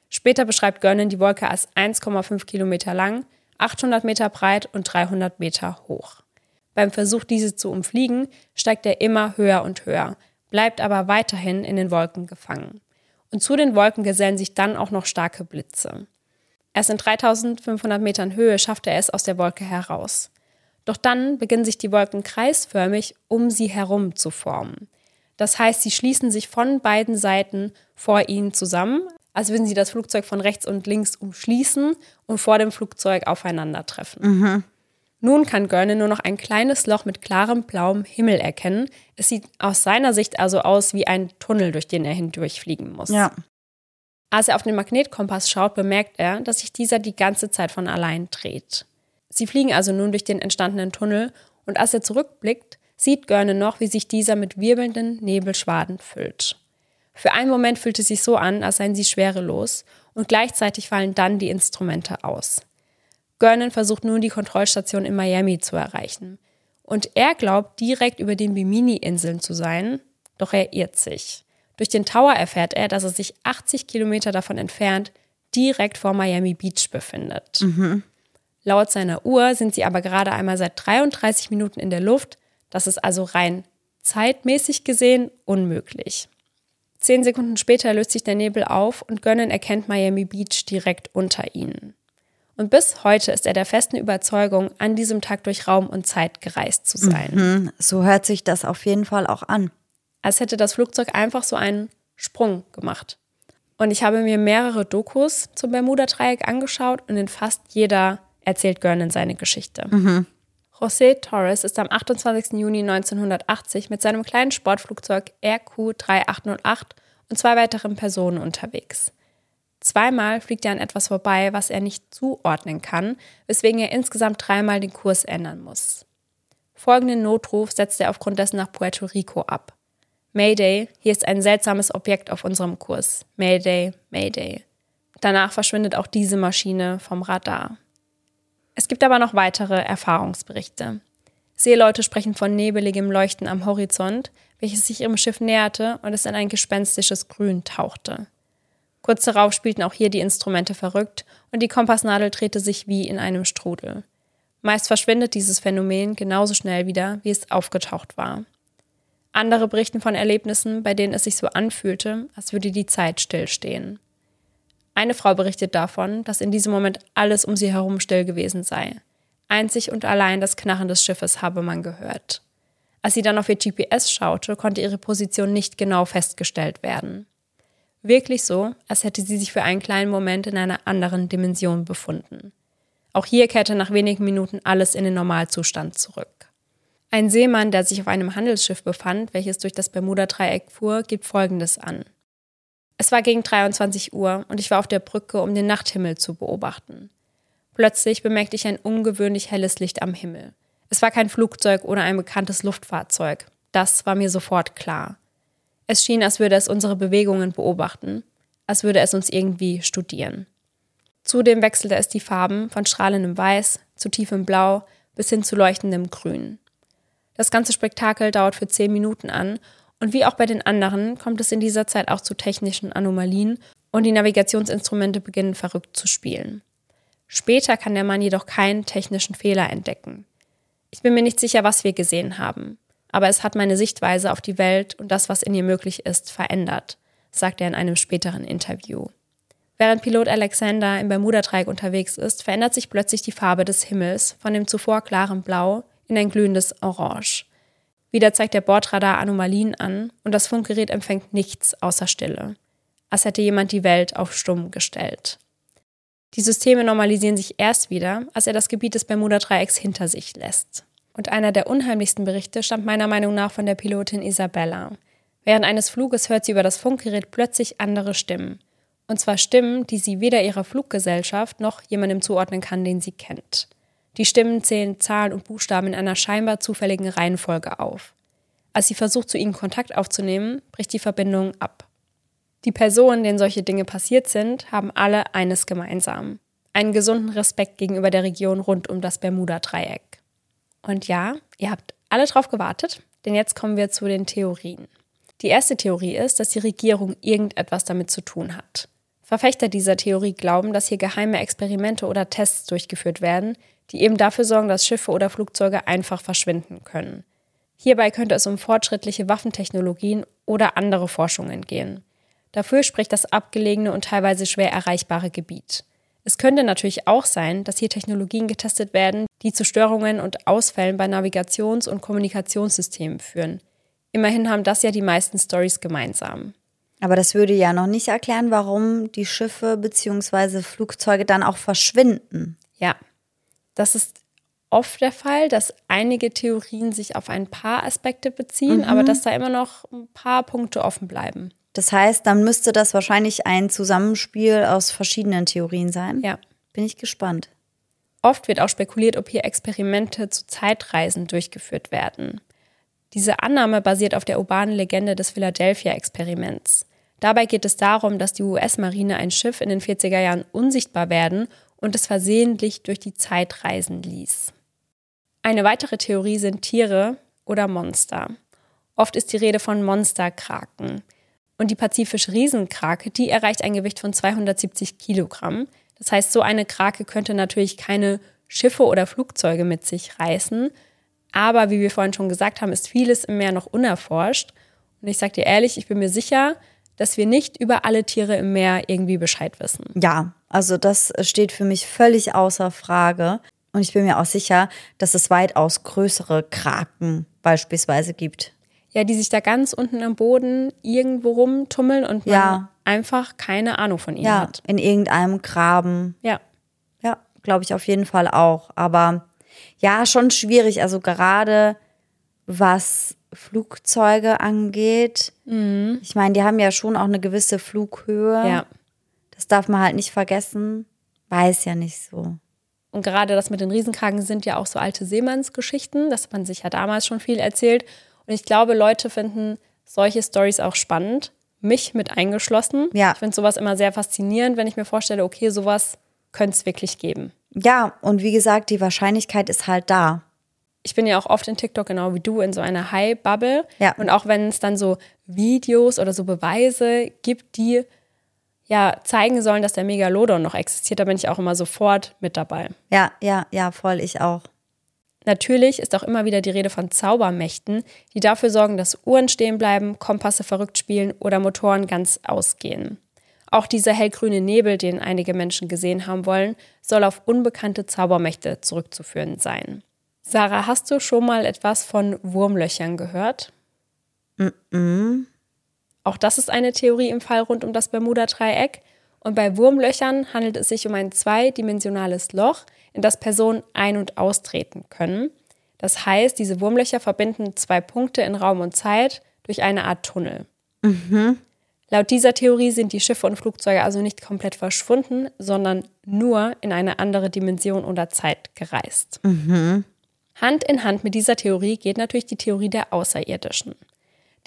Später beschreibt Görnen die Wolke als 1,5 Kilometer lang, 800 Meter breit und 300 Meter hoch. Beim Versuch, diese zu umfliegen, steigt er immer höher und höher, bleibt aber weiterhin in den Wolken gefangen. Und zu den Wolken gesellen sich dann auch noch starke Blitze. Erst in 3500 Metern Höhe schafft er es aus der Wolke heraus. Doch dann beginnen sich die Wolken kreisförmig um sie herum zu formen. Das heißt, sie schließen sich von beiden Seiten vor ihnen zusammen, als würden sie das Flugzeug von rechts und links umschließen und vor dem Flugzeug aufeinandertreffen. Mhm. Nun kann Görne nur noch ein kleines Loch mit klarem blauem Himmel erkennen. Es sieht aus seiner Sicht also aus wie ein Tunnel, durch den er hindurchfliegen muss. Ja. Als er auf den Magnetkompass schaut, bemerkt er, dass sich dieser die ganze Zeit von allein dreht. Sie fliegen also nun durch den entstandenen Tunnel und als er zurückblickt, sieht Görne noch, wie sich dieser mit wirbelnden Nebelschwaden füllt. Für einen Moment fühlt es sich so an, als seien sie schwerelos und gleichzeitig fallen dann die Instrumente aus. Görnen versucht nun die Kontrollstation in Miami zu erreichen. Und er glaubt, direkt über den Bimini-Inseln zu sein, doch er irrt sich. Durch den Tower erfährt er, dass er sich 80 Kilometer davon entfernt direkt vor Miami Beach befindet. Mhm. Laut seiner Uhr sind sie aber gerade einmal seit 33 Minuten in der Luft. Das ist also rein zeitmäßig gesehen unmöglich. Zehn Sekunden später löst sich der Nebel auf und Gönnen erkennt Miami Beach direkt unter ihnen. Und bis heute ist er der festen Überzeugung, an diesem Tag durch Raum und Zeit gereist zu sein. Mhm, so hört sich das auf jeden Fall auch an. Als hätte das Flugzeug einfach so einen Sprung gemacht. Und ich habe mir mehrere Dokus zum Bermuda-Dreieck angeschaut und in fast jeder erzählt Görnen seine Geschichte. Mhm. José Torres ist am 28. Juni 1980 mit seinem kleinen Sportflugzeug RQ-3808 und zwei weiteren Personen unterwegs. Zweimal fliegt er an etwas vorbei, was er nicht zuordnen kann, weswegen er insgesamt dreimal den Kurs ändern muss. Folgenden Notruf setzt er aufgrund dessen nach Puerto Rico ab. Mayday, hier ist ein seltsames Objekt auf unserem Kurs. Mayday, Mayday. Danach verschwindet auch diese Maschine vom Radar. Es gibt aber noch weitere Erfahrungsberichte. Seeleute sprechen von nebeligem Leuchten am Horizont, welches sich ihrem Schiff näherte und es in ein gespenstisches Grün tauchte. Kurz darauf spielten auch hier die Instrumente verrückt und die Kompassnadel drehte sich wie in einem Strudel. Meist verschwindet dieses Phänomen genauso schnell wieder, wie es aufgetaucht war. Andere berichten von Erlebnissen, bei denen es sich so anfühlte, als würde die Zeit stillstehen. Eine Frau berichtet davon, dass in diesem Moment alles um sie herum still gewesen sei. Einzig und allein das Knarren des Schiffes habe man gehört. Als sie dann auf ihr GPS schaute, konnte ihre Position nicht genau festgestellt werden. Wirklich so, als hätte sie sich für einen kleinen Moment in einer anderen Dimension befunden. Auch hier kehrte nach wenigen Minuten alles in den Normalzustand zurück. Ein Seemann, der sich auf einem Handelsschiff befand, welches durch das Bermuda-Dreieck fuhr, gibt Folgendes an. Es war gegen 23 Uhr und ich war auf der Brücke, um den Nachthimmel zu beobachten. Plötzlich bemerkte ich ein ungewöhnlich helles Licht am Himmel. Es war kein Flugzeug oder ein bekanntes Luftfahrzeug. Das war mir sofort klar. Es schien, als würde es unsere Bewegungen beobachten, als würde es uns irgendwie studieren. Zudem wechselte es die Farben von strahlendem Weiß zu tiefem Blau bis hin zu leuchtendem Grün. Das ganze Spektakel dauert für zehn Minuten an und wie auch bei den anderen kommt es in dieser Zeit auch zu technischen Anomalien und die Navigationsinstrumente beginnen verrückt zu spielen. Später kann der Mann jedoch keinen technischen Fehler entdecken. Ich bin mir nicht sicher, was wir gesehen haben aber es hat meine Sichtweise auf die Welt und das, was in ihr möglich ist, verändert, sagt er in einem späteren Interview. Während Pilot Alexander im Bermuda-Dreieck unterwegs ist, verändert sich plötzlich die Farbe des Himmels von dem zuvor klaren Blau in ein glühendes Orange. Wieder zeigt der Bordradar Anomalien an und das Funkgerät empfängt nichts außer Stille. Als hätte jemand die Welt auf Stumm gestellt. Die Systeme normalisieren sich erst wieder, als er das Gebiet des Bermuda-Dreiecks hinter sich lässt. Und einer der unheimlichsten Berichte stammt meiner Meinung nach von der Pilotin Isabella. Während eines Fluges hört sie über das Funkgerät plötzlich andere Stimmen. Und zwar Stimmen, die sie weder ihrer Fluggesellschaft noch jemandem zuordnen kann, den sie kennt. Die Stimmen zählen Zahlen und Buchstaben in einer scheinbar zufälligen Reihenfolge auf. Als sie versucht, zu ihnen Kontakt aufzunehmen, bricht die Verbindung ab. Die Personen, denen solche Dinge passiert sind, haben alle eines gemeinsam. Einen gesunden Respekt gegenüber der Region rund um das Bermuda-Dreieck. Und ja, ihr habt alle drauf gewartet, denn jetzt kommen wir zu den Theorien. Die erste Theorie ist, dass die Regierung irgendetwas damit zu tun hat. Verfechter dieser Theorie glauben, dass hier geheime Experimente oder Tests durchgeführt werden, die eben dafür sorgen, dass Schiffe oder Flugzeuge einfach verschwinden können. Hierbei könnte es um fortschrittliche Waffentechnologien oder andere Forschungen gehen. Dafür spricht das abgelegene und teilweise schwer erreichbare Gebiet. Es könnte natürlich auch sein, dass hier Technologien getestet werden, die zu Störungen und Ausfällen bei Navigations- und Kommunikationssystemen führen. Immerhin haben das ja die meisten Stories gemeinsam. Aber das würde ja noch nicht erklären, warum die Schiffe bzw. Flugzeuge dann auch verschwinden. Ja, das ist oft der Fall, dass einige Theorien sich auf ein paar Aspekte beziehen, mhm. aber dass da immer noch ein paar Punkte offen bleiben. Das heißt, dann müsste das wahrscheinlich ein Zusammenspiel aus verschiedenen Theorien sein. Ja. Bin ich gespannt. Oft wird auch spekuliert, ob hier Experimente zu Zeitreisen durchgeführt werden. Diese Annahme basiert auf der urbanen Legende des Philadelphia-Experiments. Dabei geht es darum, dass die US-Marine ein Schiff in den 40er Jahren unsichtbar werden und es versehentlich durch die Zeit reisen ließ. Eine weitere Theorie sind Tiere oder Monster. Oft ist die Rede von Monsterkraken. Und die pazifische Riesenkrake, die erreicht ein Gewicht von 270 Kilogramm. Das heißt, so eine Krake könnte natürlich keine Schiffe oder Flugzeuge mit sich reißen. Aber wie wir vorhin schon gesagt haben, ist vieles im Meer noch unerforscht. Und ich sage dir ehrlich, ich bin mir sicher, dass wir nicht über alle Tiere im Meer irgendwie Bescheid wissen. Ja, also das steht für mich völlig außer Frage. Und ich bin mir auch sicher, dass es weitaus größere Kraken beispielsweise gibt ja, die sich da ganz unten am Boden irgendwo rumtummeln und man ja. einfach keine Ahnung von ihnen ja, hat. In irgendeinem Graben. Ja. Ja, glaube ich auf jeden Fall auch. Aber Ja, schon schwierig. Also gerade was Flugzeuge angeht. Ich meine, die haben ja schon auch eine gewisse Flughöhe. Ja. Das darf man halt nicht vergessen. Weiß ja nicht so. Und gerade das mit den Riesenkragen sind ja auch so alte Seemannsgeschichten. Das hat man sich ja damals schon viel erzählt. Und ich glaube, Leute finden solche Stories auch spannend. Mich mit eingeschlossen. Ja. Ich finde sowas immer sehr faszinierend, wenn ich mir vorstelle, okay, sowas könnte es wirklich geben. Ja, und wie gesagt, die Wahrscheinlichkeit ist halt da. ich bin ja auch oft in TikTok genau wie du in so einer High-Bubble. Ja. Und auch wenn es dann so Videos oder so Beweise gibt, die ja zeigen sollen, dass der Megalodon noch existiert, da bin ich auch immer sofort mit dabei. Ja, ja, ja, voll, ich auch. Natürlich ist auch immer wieder die Rede von Zaubermächten, die dafür sorgen, dass Uhren stehen bleiben, Kompasse verrückt spielen oder Motoren ganz ausgehen. Auch dieser hellgrüne Nebel, den einige Menschen gesehen haben wollen, soll auf unbekannte Zaubermächte zurückzuführen sein. Sarah, hast du schon mal etwas von Wurmlöchern gehört? Auch das ist eine Theorie im Fall rund um das Bermuda-Dreieck. Und bei Wurmlöchern handelt es sich um ein zweidimensionales Loch, in das Personen ein- und austreten können. Das heißt, diese Wurmlöcher verbinden zwei Punkte in Raum und Zeit durch eine Art Tunnel. Laut dieser Theorie sind die Schiffe und Flugzeuge also nicht komplett verschwunden, sondern nur in eine andere Dimension oder Zeit gereist. Hand in Hand mit dieser Theorie geht natürlich die Theorie der Außerirdischen.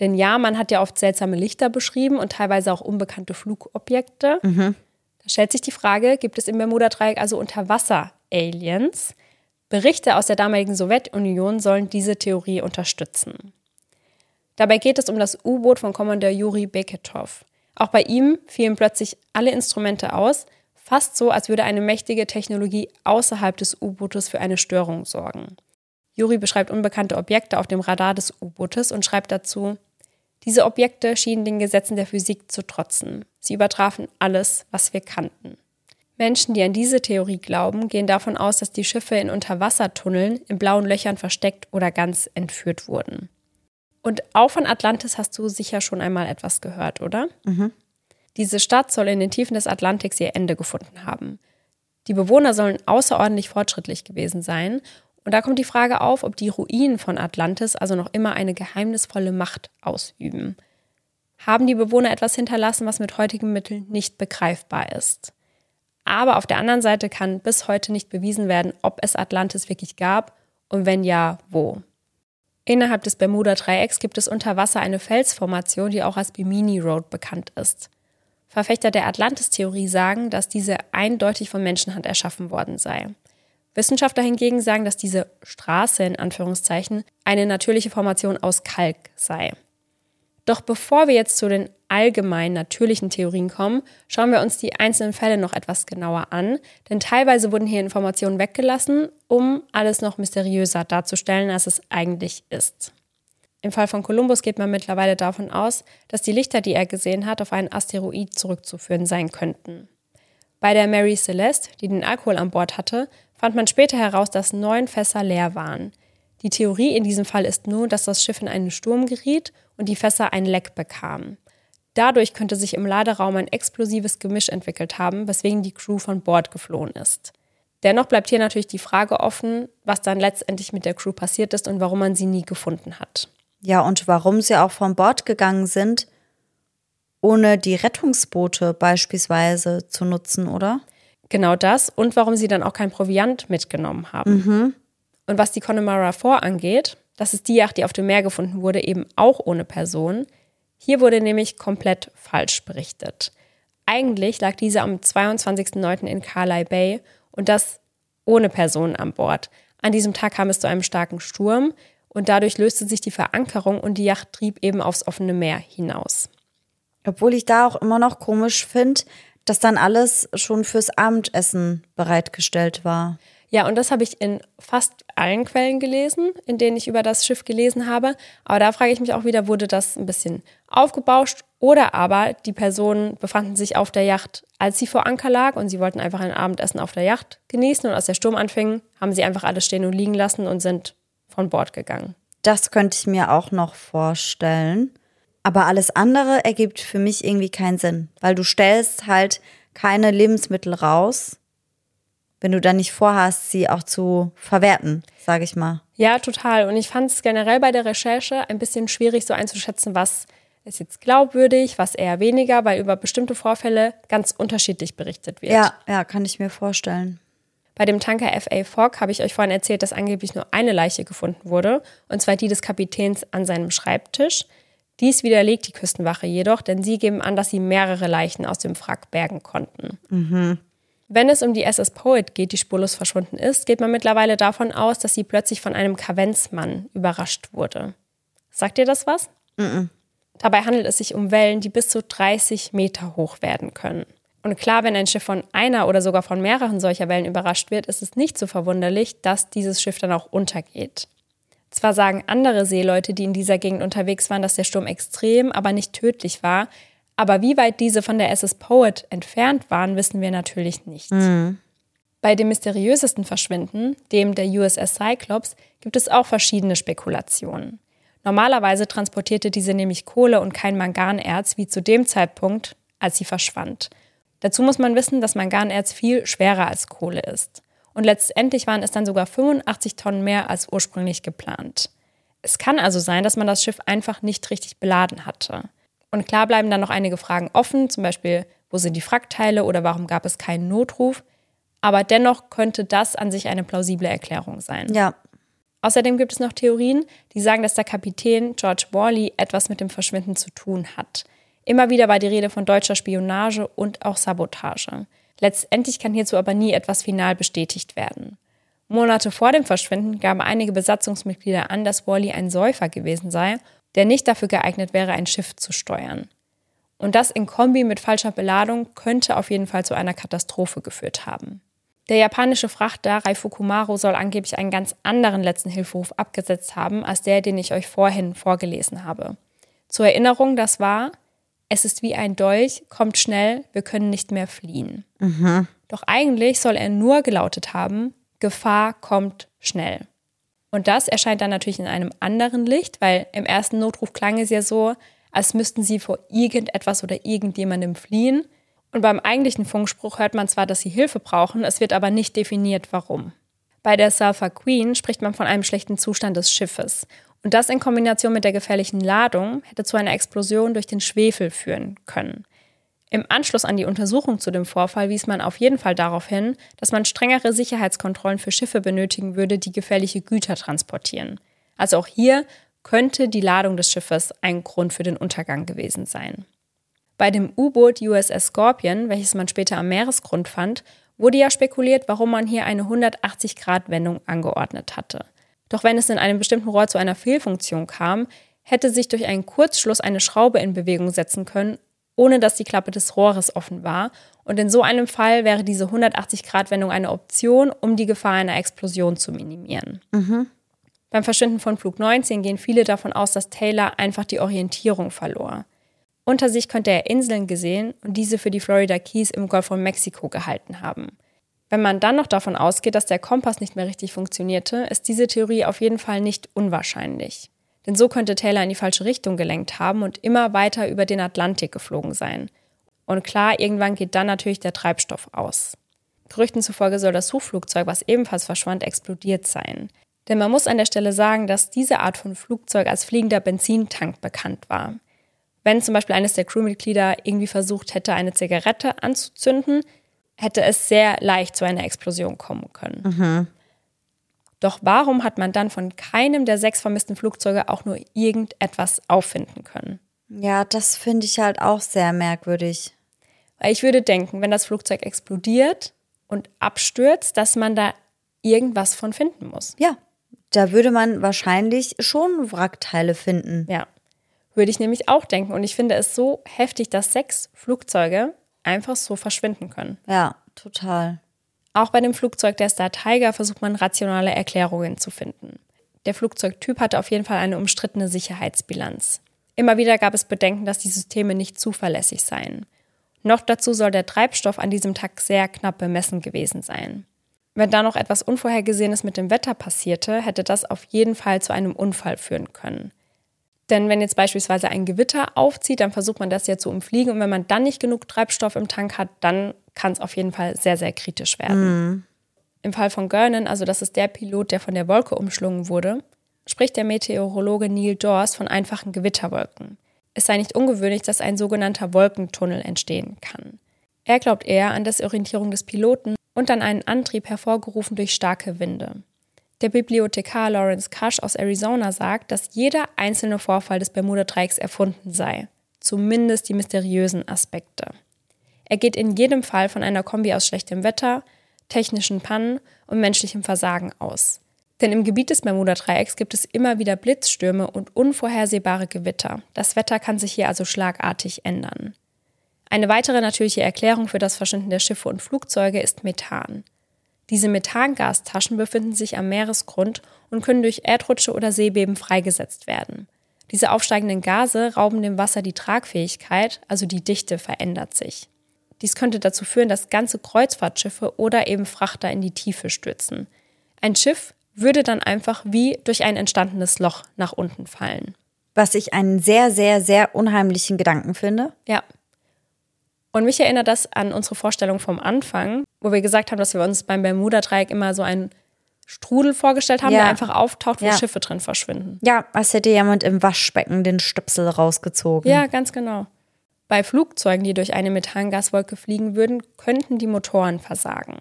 Denn ja, man hat ja oft seltsame Lichter beschrieben und teilweise auch unbekannte Flugobjekte. Da stellt sich die Frage, gibt es im Bermuda-Dreieck also Unterwasser-Aliens? Berichte aus der damaligen Sowjetunion sollen diese Theorie unterstützen. Dabei geht es um das U-Boot von Kommandeur Juri Beketov. Auch bei ihm fielen plötzlich alle Instrumente aus, fast so, als würde eine mächtige Technologie außerhalb des U-Bootes für eine Störung sorgen. Juri beschreibt unbekannte Objekte auf dem Radar des U-Bootes und schreibt dazu, diese Objekte schienen den Gesetzen der Physik zu trotzen. Sie übertrafen alles, was wir kannten. Menschen, die an diese Theorie glauben, gehen davon aus, dass die Schiffe in Unterwassertunneln in blauen Löchern versteckt oder ganz entführt wurden. Und auch von Atlantis hast du sicher schon einmal etwas gehört, oder? Diese Stadt soll in den Tiefen des Atlantiks ihr Ende gefunden haben. Die Bewohner sollen außerordentlich fortschrittlich gewesen sein. Und da kommt die Frage auf, ob die Ruinen von Atlantis also noch immer eine geheimnisvolle Macht ausüben. Haben die Bewohner etwas hinterlassen, was mit heutigen Mitteln nicht begreifbar ist? Aber auf der anderen Seite kann bis heute nicht bewiesen werden, ob es Atlantis wirklich gab und wenn ja, wo. Innerhalb des Bermuda-Dreiecks gibt es unter Wasser eine Felsformation, die auch als Bimini Road bekannt ist. Verfechter der Atlantis-Theorie sagen, dass diese eindeutig von Menschenhand erschaffen worden sei. Wissenschaftler hingegen sagen, dass diese Straße in Anführungszeichen eine natürliche Formation aus Kalk sei. Doch bevor wir jetzt zu den allgemeinen natürlichen Theorien kommen, schauen wir uns die einzelnen Fälle noch etwas genauer an, denn teilweise wurden hier Informationen weggelassen, um alles noch mysteriöser darzustellen, als es eigentlich ist. Im Fall von Kolumbus geht man mittlerweile davon aus, dass die Lichter, die er gesehen hat, auf einen Asteroid zurückzuführen sein könnten. Bei der Mary Celeste, die den Alkohol an Bord hatte, fand man später heraus, dass neun Fässer leer waren. Die Theorie in diesem Fall ist nur, dass das Schiff in einen Sturm geriet und die Fässer ein Leck bekamen. Dadurch könnte sich im Laderaum ein explosives Gemisch entwickelt haben, weswegen die Crew von Bord geflohen ist. Dennoch bleibt hier natürlich die Frage offen, was dann letztendlich mit der Crew passiert ist und warum man sie nie gefunden hat. Ja, und warum sie auch von Bord gegangen sind, ohne die Rettungsboote beispielsweise zu nutzen, oder? Genau das und warum sie dann auch kein Proviant mitgenommen haben. Und was die Connemara 4 angeht, das ist die Yacht, die auf dem Meer gefunden wurde, eben auch ohne Person. Hier wurde nämlich komplett falsch berichtet. Eigentlich lag diese am 22.09. in Carlisle Bay und das ohne Personen an Bord. An diesem Tag kam es zu einem starken Sturm und dadurch löste sich die Verankerung und die Yacht trieb eben aufs offene Meer hinaus. Obwohl ich da auch immer noch komisch finde, dass dann alles schon fürs Abendessen bereitgestellt war. Ja, und das habe ich in fast allen Quellen gelesen, in denen ich über das Schiff gelesen habe. Aber da frage ich mich auch wieder, wurde das ein bisschen aufgebauscht oder aber die Personen befanden sich auf der Yacht, als sie vor Anker lag und sie wollten einfach ein Abendessen auf der Yacht genießen und als der Sturm anfing, haben sie einfach alles stehen und liegen lassen und sind von Bord gegangen. Das könnte ich mir auch noch vorstellen. Aber alles andere ergibt für mich irgendwie keinen Sinn, weil du stellst halt keine Lebensmittel raus, wenn du dann nicht vorhast, sie auch zu verwerten, sage ich mal. Ja, total. Und ich fand es generell bei der Recherche ein bisschen schwierig, so einzuschätzen, was ist jetzt glaubwürdig, was eher weniger, weil über bestimmte Vorfälle ganz unterschiedlich berichtet wird. Ja, ja, kann ich mir vorstellen. Bei dem Tanker FA Fogg habe ich euch vorhin erzählt, dass angeblich nur eine Leiche gefunden wurde, und zwar die des Kapitäns an seinem Schreibtisch. Dies widerlegt die Küstenwache jedoch, denn sie geben an, dass sie mehrere Leichen aus dem Wrack bergen konnten. Mhm. Wenn es um die SS Poet geht, die spurlos verschwunden ist, geht man mittlerweile davon aus, dass sie plötzlich von einem Kavenzmann überrascht wurde. Sagt ihr das was? Mhm. Dabei handelt es sich um Wellen, die bis zu 30 Meter hoch werden können. Und klar, wenn ein Schiff von einer oder sogar von mehreren solcher Wellen überrascht wird, ist es nicht so verwunderlich, dass dieses Schiff dann auch untergeht. Zwar sagen andere Seeleute, die in dieser Gegend unterwegs waren, dass der Sturm extrem, aber nicht tödlich war, aber wie weit diese von der SS Poet entfernt waren, wissen wir natürlich nicht. Mhm. Bei dem mysteriösesten Verschwinden, dem der USS Cyclops, gibt es auch verschiedene Spekulationen. Normalerweise transportierte diese nämlich Kohle und kein Manganerz, wie zu dem Zeitpunkt, als sie verschwand. Dazu muss man wissen, dass Manganerz viel schwerer als Kohle ist. Und letztendlich waren es dann sogar 85 Tonnen mehr als ursprünglich geplant. Es kann also sein, dass man das Schiff einfach nicht richtig beladen hatte. Und klar bleiben dann noch einige Fragen offen, zum Beispiel, wo sind die Frackteile oder warum gab es keinen Notruf? Aber dennoch könnte das an sich eine plausible Erklärung sein. Ja. Außerdem gibt es noch Theorien, die sagen, dass der Kapitän George Worley etwas mit dem Verschwinden zu tun hat. Immer wieder war die Rede von deutscher Spionage und auch Sabotage. Letztendlich kann hierzu aber nie etwas final bestätigt werden. Monate vor dem Verschwinden gaben einige Besatzungsmitglieder an, dass Worley ein Säufer gewesen sei der nicht dafür geeignet wäre, ein Schiff zu steuern. Und das in Kombi mit falscher Beladung könnte auf jeden Fall zu einer Katastrophe geführt haben. Der japanische Frachter Raifukumaro soll angeblich einen ganz anderen letzten Hilferuf abgesetzt haben als der, den ich euch vorhin vorgelesen habe. Zur Erinnerung, das war, es ist wie ein Dolch, kommt schnell, wir können nicht mehr fliehen. Mhm. Doch eigentlich soll er nur gelautet haben, Gefahr kommt schnell. Und das erscheint dann natürlich in einem anderen Licht, weil im ersten Notruf klang es ja so, als müssten sie vor irgendetwas oder irgendjemandem fliehen. Und beim eigentlichen Funkspruch hört man zwar, dass sie Hilfe brauchen, es wird aber nicht definiert, warum. Bei der Sulphur Queen spricht man von einem schlechten Zustand des Schiffes. Und das in Kombination mit der gefährlichen Ladung hätte zu einer Explosion durch den Schwefel führen können. Im Anschluss an die Untersuchung zu dem Vorfall wies man auf jeden Fall darauf hin, dass man strengere Sicherheitskontrollen für Schiffe benötigen würde, die gefährliche Güter transportieren. Also auch hier könnte die Ladung des Schiffes ein Grund für den Untergang gewesen sein. Bei dem U-Boot USS Scorpion, welches man später am Meeresgrund fand, wurde ja spekuliert, warum man hier eine 180-Grad-Wendung angeordnet hatte. Doch wenn es in einem bestimmten Rohr zu einer Fehlfunktion kam, hätte sich durch einen Kurzschluss eine Schraube in Bewegung setzen können ohne dass die Klappe des Rohres offen war. Und in so einem Fall wäre diese 180-Grad-Wendung eine Option, um die Gefahr einer Explosion zu minimieren. Mhm. Beim Verschwinden von Flug 19 gehen viele davon aus, dass Taylor einfach die Orientierung verlor. Unter sich könnte er Inseln gesehen und diese für die Florida Keys im Golf von Mexiko gehalten haben. Wenn man dann noch davon ausgeht, dass der Kompass nicht mehr richtig funktionierte, ist diese Theorie auf jeden Fall nicht unwahrscheinlich. Denn so könnte Taylor in die falsche Richtung gelenkt haben und immer weiter über den Atlantik geflogen sein. Und klar, irgendwann geht dann natürlich der Treibstoff aus. Gerüchten zufolge soll das Suchflugzeug, was ebenfalls verschwand, explodiert sein. Denn man muss an der Stelle sagen, dass diese Art von Flugzeug als fliegender Benzintank bekannt war. Wenn zum Beispiel eines der Crewmitglieder irgendwie versucht hätte, eine Zigarette anzuzünden, hätte es sehr leicht zu einer Explosion kommen können. Mhm. Doch warum hat man dann von keinem der sechs vermissten Flugzeuge auch nur irgendetwas auffinden können? Ja, das finde ich halt auch sehr merkwürdig. Weil ich würde denken, wenn das Flugzeug explodiert und abstürzt, dass man da irgendwas von finden muss. Ja, da würde man wahrscheinlich schon Wrackteile finden. Ja, würde ich nämlich auch denken. Und ich finde es so heftig, dass sechs Flugzeuge einfach so verschwinden können. Ja, total. Auch bei dem Flugzeug der Star Tiger versucht man rationale Erklärungen zu finden. Der Flugzeugtyp hatte auf jeden Fall eine umstrittene Sicherheitsbilanz. Immer wieder gab es Bedenken, dass die Systeme nicht zuverlässig seien. Noch dazu soll der Treibstoff an diesem Tag sehr knapp bemessen gewesen sein. Wenn da noch etwas Unvorhergesehenes mit dem Wetter passierte, hätte das auf jeden Fall zu einem Unfall führen können. Denn wenn jetzt beispielsweise ein Gewitter aufzieht, dann versucht man das ja zu umfliegen und wenn man dann nicht genug Treibstoff im Tank hat, dann kann es auf jeden Fall sehr, sehr kritisch werden. Mhm. Im Fall von Gernon, also das ist der Pilot, der von der Wolke umschlungen wurde, spricht der Meteorologe Neil Dawes von einfachen Gewitterwolken. Es sei nicht ungewöhnlich, dass ein sogenannter Wolkentunnel entstehen kann. Er glaubt eher an Desorientierung des Piloten und an einen Antrieb hervorgerufen durch starke Winde. Der Bibliothekar Lawrence Cush aus Arizona sagt, dass jeder einzelne Vorfall des Bermuda-Dreiecks erfunden sei, zumindest die mysteriösen Aspekte. Er geht in jedem Fall von einer Kombi aus schlechtem Wetter, technischen Pannen und menschlichem Versagen aus. Denn im Gebiet des Bermuda-Dreiecks gibt es immer wieder Blitzstürme und unvorhersehbare Gewitter. Das Wetter kann sich hier also schlagartig ändern. Eine weitere natürliche Erklärung für das Verschwinden der Schiffe und Flugzeuge ist Methan. Diese Methangastaschen befinden sich am Meeresgrund und können durch Erdrutsche oder Seebeben freigesetzt werden. Diese aufsteigenden Gase rauben dem Wasser die Tragfähigkeit, also die Dichte verändert sich. Dies könnte dazu führen, dass ganze Kreuzfahrtschiffe oder eben Frachter in die Tiefe stürzen. Ein Schiff würde dann einfach wie durch ein entstandenes Loch nach unten fallen. Was ich einen sehr, sehr, sehr unheimlichen Gedanken finde. Ja. Und mich erinnert das an unsere Vorstellung vom Anfang, wo wir gesagt haben, dass wir uns beim Bermuda-Dreieck immer so einen Strudel vorgestellt haben, Ja. der einfach auftaucht, wo Ja. Schiffe drin verschwinden. Ja, als hätte jemand im Waschbecken den Stöpsel rausgezogen. Ja, ganz genau. Bei Flugzeugen, die durch eine Methangaswolke fliegen würden, könnten die Motoren versagen.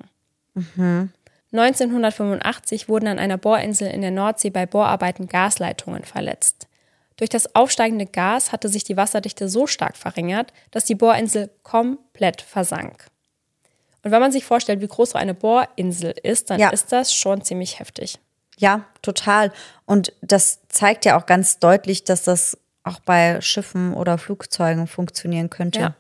1985 wurden an einer Bohrinsel in der Nordsee bei Bohrarbeiten Gasleitungen verletzt. Durch das aufsteigende Gas hatte sich die Wasserdichte so stark verringert, dass die Bohrinsel komplett versank. Und wenn man sich vorstellt, wie groß so eine Bohrinsel ist, dann Ja. ist das schon ziemlich heftig. Ja, total. Und das zeigt ja auch ganz deutlich, dass das auch bei Schiffen oder Flugzeugen funktionieren könnte. Ja.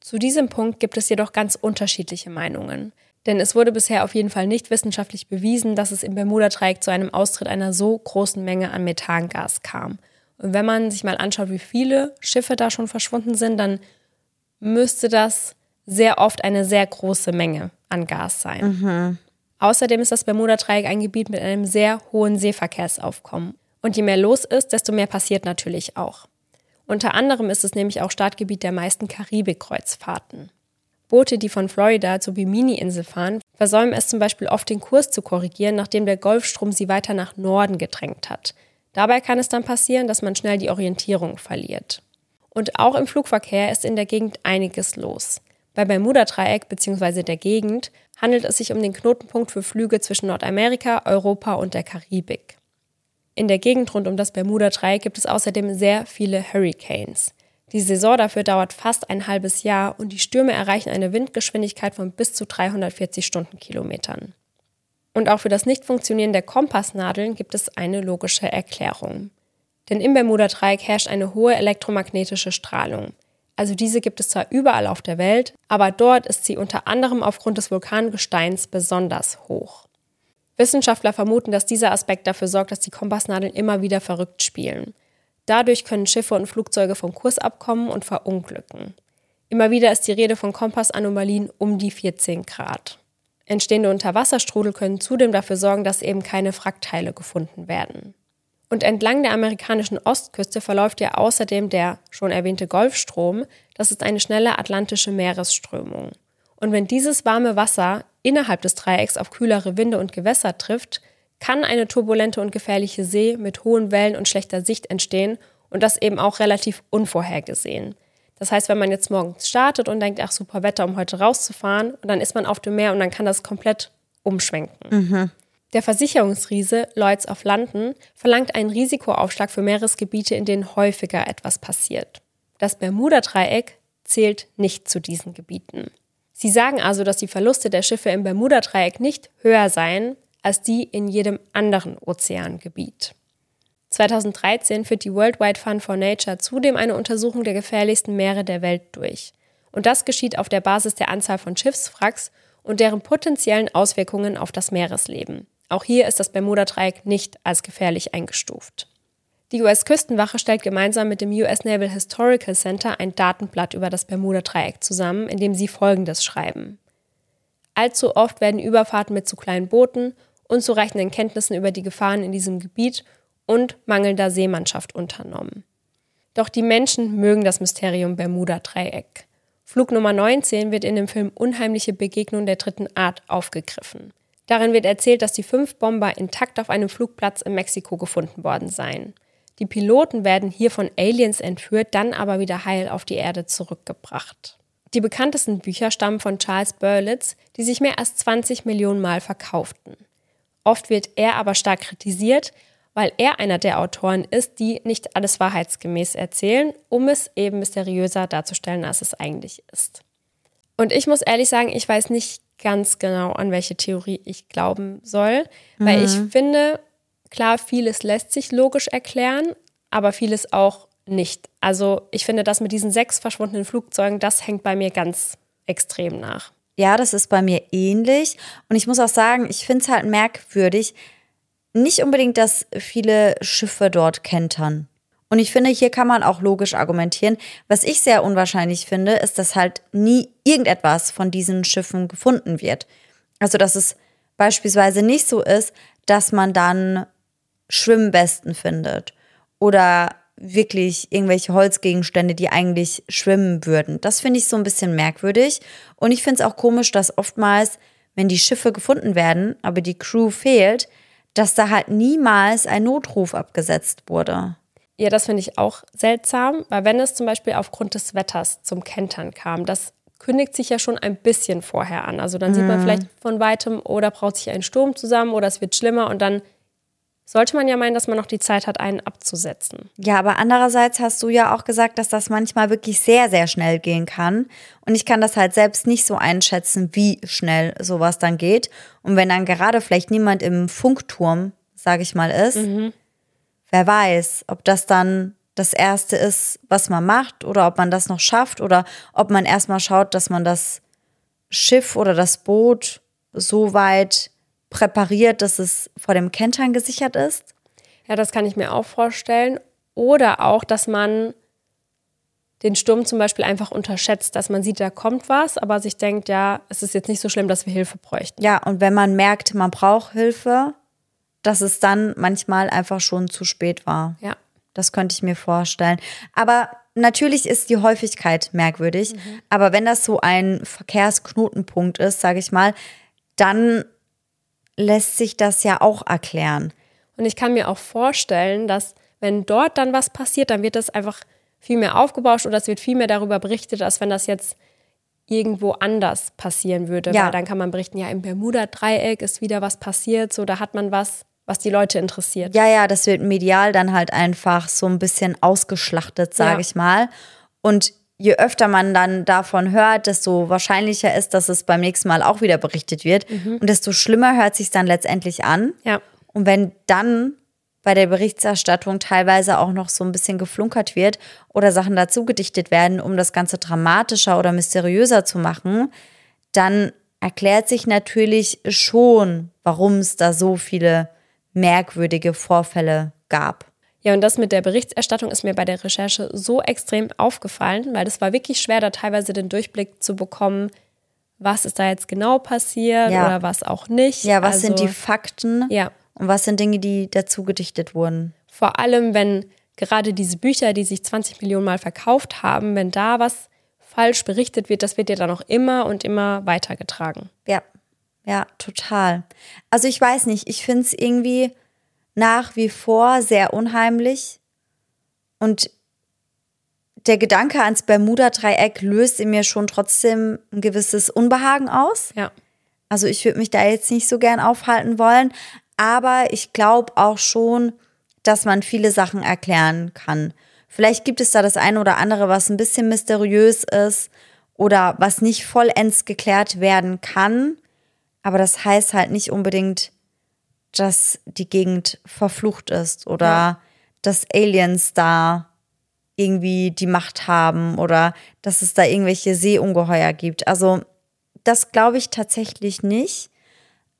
Zu diesem Punkt gibt es jedoch ganz unterschiedliche Meinungen. Denn es wurde bisher auf jeden Fall nicht wissenschaftlich bewiesen, dass es im Bermuda-Dreieck zu einem Austritt einer so großen Menge an Methangas kam. Und wenn man sich mal anschaut, wie viele Schiffe da schon verschwunden sind, dann müsste das sehr oft eine sehr große Menge an Gas sein. Außerdem ist das Bermuda-Dreieck ein Gebiet mit einem sehr hohen Seeverkehrsaufkommen. Und je mehr los ist, desto mehr passiert natürlich auch. Unter anderem ist es nämlich auch Startgebiet der meisten Karibik-Kreuzfahrten. Boote, die von Florida zur Bimini-Insel fahren, versäumen es zum Beispiel oft, den Kurs zu korrigieren, nachdem der Golfstrom sie weiter nach Norden gedrängt hat. Dabei kann es dann passieren, dass man schnell die Orientierung verliert. Und auch im Flugverkehr ist in der Gegend einiges los. Bei Bermuda-Dreieck bzw. der Gegend handelt es sich um den Knotenpunkt für Flüge zwischen Nordamerika, Europa und der Karibik. In der Gegend rund um das Bermuda-Dreieck gibt es außerdem sehr viele Hurricanes. Die Saison dafür dauert fast ein halbes Jahr und die Stürme erreichen eine Windgeschwindigkeit von bis zu 340 Stundenkilometern. Und auch für das Nichtfunktionieren der Kompassnadeln gibt es eine logische Erklärung. Denn im Bermuda-Dreieck herrscht eine hohe elektromagnetische Strahlung. Also diese gibt es zwar überall auf der Welt, aber dort ist sie unter anderem aufgrund des Vulkangesteins besonders hoch. Wissenschaftler vermuten, dass dieser Aspekt dafür sorgt, dass die Kompassnadeln immer wieder verrückt spielen. Dadurch können Schiffe und Flugzeuge vom Kurs abkommen und verunglücken. Immer wieder ist die Rede von Kompassanomalien um die 14 Grad. Entstehende Unterwasserstrudel können zudem dafür sorgen, dass eben keine Frackteile gefunden werden. Und entlang der amerikanischen Ostküste verläuft ja außerdem der schon erwähnte Golfstrom. Das ist eine schnelle atlantische Meeresströmung. Und wenn dieses warme Wasser innerhalb des Dreiecks auf kühlere Winde und Gewässer trifft, kann eine turbulente und gefährliche See mit hohen Wellen und schlechter Sicht entstehen und das eben auch relativ unvorhergesehen. Das heißt, wenn man jetzt morgens startet und denkt, ach super Wetter, um heute rauszufahren, und dann ist man auf dem Meer und dann kann das komplett umschwenken. Der Versicherungsriese Lloyds of London verlangt einen Risikoaufschlag für Meeresgebiete, in denen häufiger etwas passiert. Das Bermuda-Dreieck zählt nicht zu diesen Gebieten. Sie sagen also, dass die Verluste der Schiffe im Bermuda-Dreieck nicht höher seien als die in jedem anderen Ozeangebiet. 2013 führt die Worldwide Fund for Nature zudem eine Untersuchung der gefährlichsten Meere der Welt durch. Und das geschieht auf der Basis der Anzahl von Schiffswracks und deren potenziellen Auswirkungen auf das Meeresleben. Auch hier ist das Bermuda-Dreieck nicht als gefährlich eingestuft. Die US-Küstenwache stellt gemeinsam mit dem US Naval Historical Center ein Datenblatt über das Bermuda-Dreieck zusammen, in dem sie Folgendes schreiben. Allzu oft werden Überfahrten mit zu kleinen Booten, unzureichenden Kenntnissen über die Gefahren in diesem Gebiet und mangelnder Seemannschaft unternommen. Doch die Menschen mögen das Mysterium Bermuda-Dreieck. Flug Nummer 19 wird in dem Film Unheimliche Begegnung der dritten Art aufgegriffen. Darin wird erzählt, dass die fünf Bomber intakt auf einem Flugplatz in Mexiko gefunden worden seien. Die Piloten werden hier von Aliens entführt, dann aber wieder heil auf die Erde zurückgebracht. Die bekanntesten Bücher stammen von Charles Berlitz, die sich mehr als 20 Millionen Mal verkauften. Oft wird er aber stark kritisiert, weil er einer der Autoren ist, die nicht alles wahrheitsgemäß erzählen, um es eben mysteriöser darzustellen, als es eigentlich ist. Und ich muss ehrlich sagen, ich weiß nicht ganz genau, an welche Theorie ich glauben soll, weil Mhm. ich finde, klar, vieles lässt sich logisch erklären, aber vieles auch nicht. Also ich finde, das mit diesen sechs verschwundenen Flugzeugen, das hängt bei mir ganz extrem nach. Ja, das ist bei mir ähnlich. Und ich muss auch sagen, ich finde es halt merkwürdig, nicht unbedingt, dass viele Schiffe dort kentern. Und ich finde, hier kann man auch logisch argumentieren. Was ich sehr unwahrscheinlich finde, ist, dass halt nie irgendetwas von diesen Schiffen gefunden wird. Also, dass es beispielsweise nicht so ist, dass man dann Schwimmwesten findet oder wirklich irgendwelche Holzgegenstände, die eigentlich schwimmen würden. Das finde ich so ein bisschen merkwürdig. Und ich finde es auch komisch, dass oftmals, wenn die Schiffe gefunden werden, aber die Crew fehlt, dass da halt niemals ein Notruf abgesetzt wurde. Ja, das finde ich auch seltsam, weil wenn es zum Beispiel aufgrund des Wetters zum Kentern kam, das kündigt sich ja schon ein bisschen vorher an. Also dann sieht man vielleicht von weitem, oder braut sich ein Sturm zusammen oder es wird schlimmer und dann sollte man ja meinen, dass man noch die Zeit hat, einen abzusetzen. Ja, aber andererseits hast du ja auch gesagt, dass das manchmal wirklich sehr, sehr schnell gehen kann. Und ich kann das halt selbst nicht so einschätzen, wie schnell sowas dann geht. Und wenn dann gerade vielleicht niemand im Funkturm, sage ich mal, ist, wer weiß, ob das dann das Erste ist, was man macht oder ob man das noch schafft oder ob man erstmal schaut, dass man das Schiff oder das Boot so weit präpariert, dass es vor dem Kentern gesichert ist. Ja, das kann ich mir auch vorstellen. Oder auch, dass man den Sturm zum Beispiel einfach unterschätzt, dass man sieht, da kommt was, aber sich denkt, ja, es ist jetzt nicht so schlimm, dass wir Hilfe bräuchten. Ja, und wenn man merkt, man braucht Hilfe, dass es dann manchmal einfach schon zu spät war. Ja. Das könnte ich mir vorstellen. Aber natürlich ist die Häufigkeit merkwürdig. Aber wenn das so ein Verkehrsknotenpunkt ist, sage ich mal, dann lässt sich das ja auch erklären. Und ich kann mir auch vorstellen, dass wenn dort dann was passiert, dann wird das einfach viel mehr aufgebauscht oder es wird viel mehr darüber berichtet, als wenn das jetzt irgendwo anders passieren würde. Ja. Weil dann kann man berichten, ja, im Bermuda-Dreieck ist wieder was passiert, so da hat man was, was die Leute interessiert. Ja, ja, das wird medial dann halt einfach so ein bisschen ausgeschlachtet, sage Ja. ich mal. Und je öfter man dann davon hört, desto wahrscheinlicher ist, dass es beim nächsten Mal auch wieder berichtet wird. Und desto schlimmer hört sich dann letztendlich an. Ja. Und wenn dann bei der Berichterstattung teilweise auch noch so ein bisschen geflunkert wird oder Sachen dazu gedichtet werden, um das Ganze dramatischer oder mysteriöser zu machen, dann erklärt sich natürlich schon, warum es da so viele merkwürdige Vorfälle gab. Ja, und das mit der Berichterstattung ist mir bei der Recherche so extrem aufgefallen, weil das war wirklich schwer, da teilweise den Durchblick zu bekommen, was ist da jetzt genau passiert Ja. oder was auch nicht. Ja, was sind Also, die Fakten Ja, und was sind Dinge, die dazu gedichtet wurden? vor allem, wenn gerade diese Bücher, die sich 20 Millionen Mal verkauft haben, wenn da was falsch berichtet wird, das wird ja dann auch immer und immer weitergetragen. Ja, ja, total. Also ich weiß nicht, ich finde es irgendwie nach wie vor sehr unheimlich und der Gedanke ans Bermuda-Dreieck löst in mir schon trotzdem ein gewisses Unbehagen aus. Ja. Also ich würde mich da jetzt nicht so gern aufhalten wollen, aber ich glaube auch schon, dass man viele Sachen erklären kann. Vielleicht gibt es da das eine oder andere, was ein bisschen mysteriös ist oder was nicht vollends geklärt werden kann, aber das heißt halt nicht unbedingt, dass die Gegend verflucht ist oder Ja. dass Aliens da irgendwie die Macht haben oder dass es da irgendwelche Seeungeheuer gibt. Also das glaube ich tatsächlich nicht.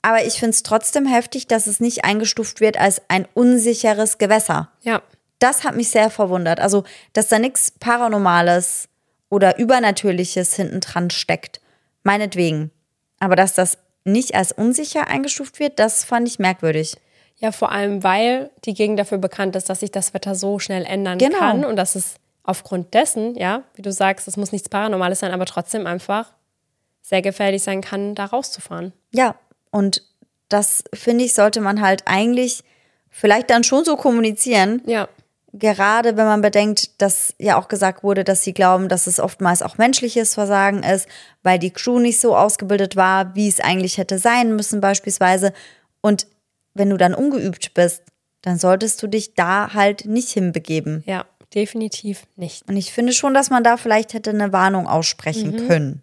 Aber ich finde es trotzdem heftig, dass es nicht eingestuft wird als ein unsicheres Gewässer. Ja. Das hat mich sehr verwundert. Also, dass da nichts Paranormales oder Übernatürliches hinten dran steckt. Meinetwegen. Aber dass das nicht als unsicher eingestuft wird, das fand ich merkwürdig. Ja, vor allem, weil die Gegend dafür bekannt ist, dass sich das Wetter so schnell ändern Genau. kann und dass es aufgrund dessen, ja, wie du sagst, es muss nichts Paranormales sein, aber trotzdem einfach sehr gefährlich sein kann, da rauszufahren. Ja, und das finde ich, sollte man halt eigentlich vielleicht dann schon so kommunizieren. Ja. Gerade wenn man bedenkt, dass ja auch gesagt wurde, dass sie glauben, dass es oftmals auch menschliches Versagen ist, weil die Crew nicht so ausgebildet war, wie es eigentlich hätte sein müssen, beispielsweise. Und wenn du dann ungeübt bist, dann solltest du dich da halt nicht hinbegeben. Ja, definitiv nicht. Und ich finde schon, dass man da vielleicht hätte eine Warnung aussprechen können.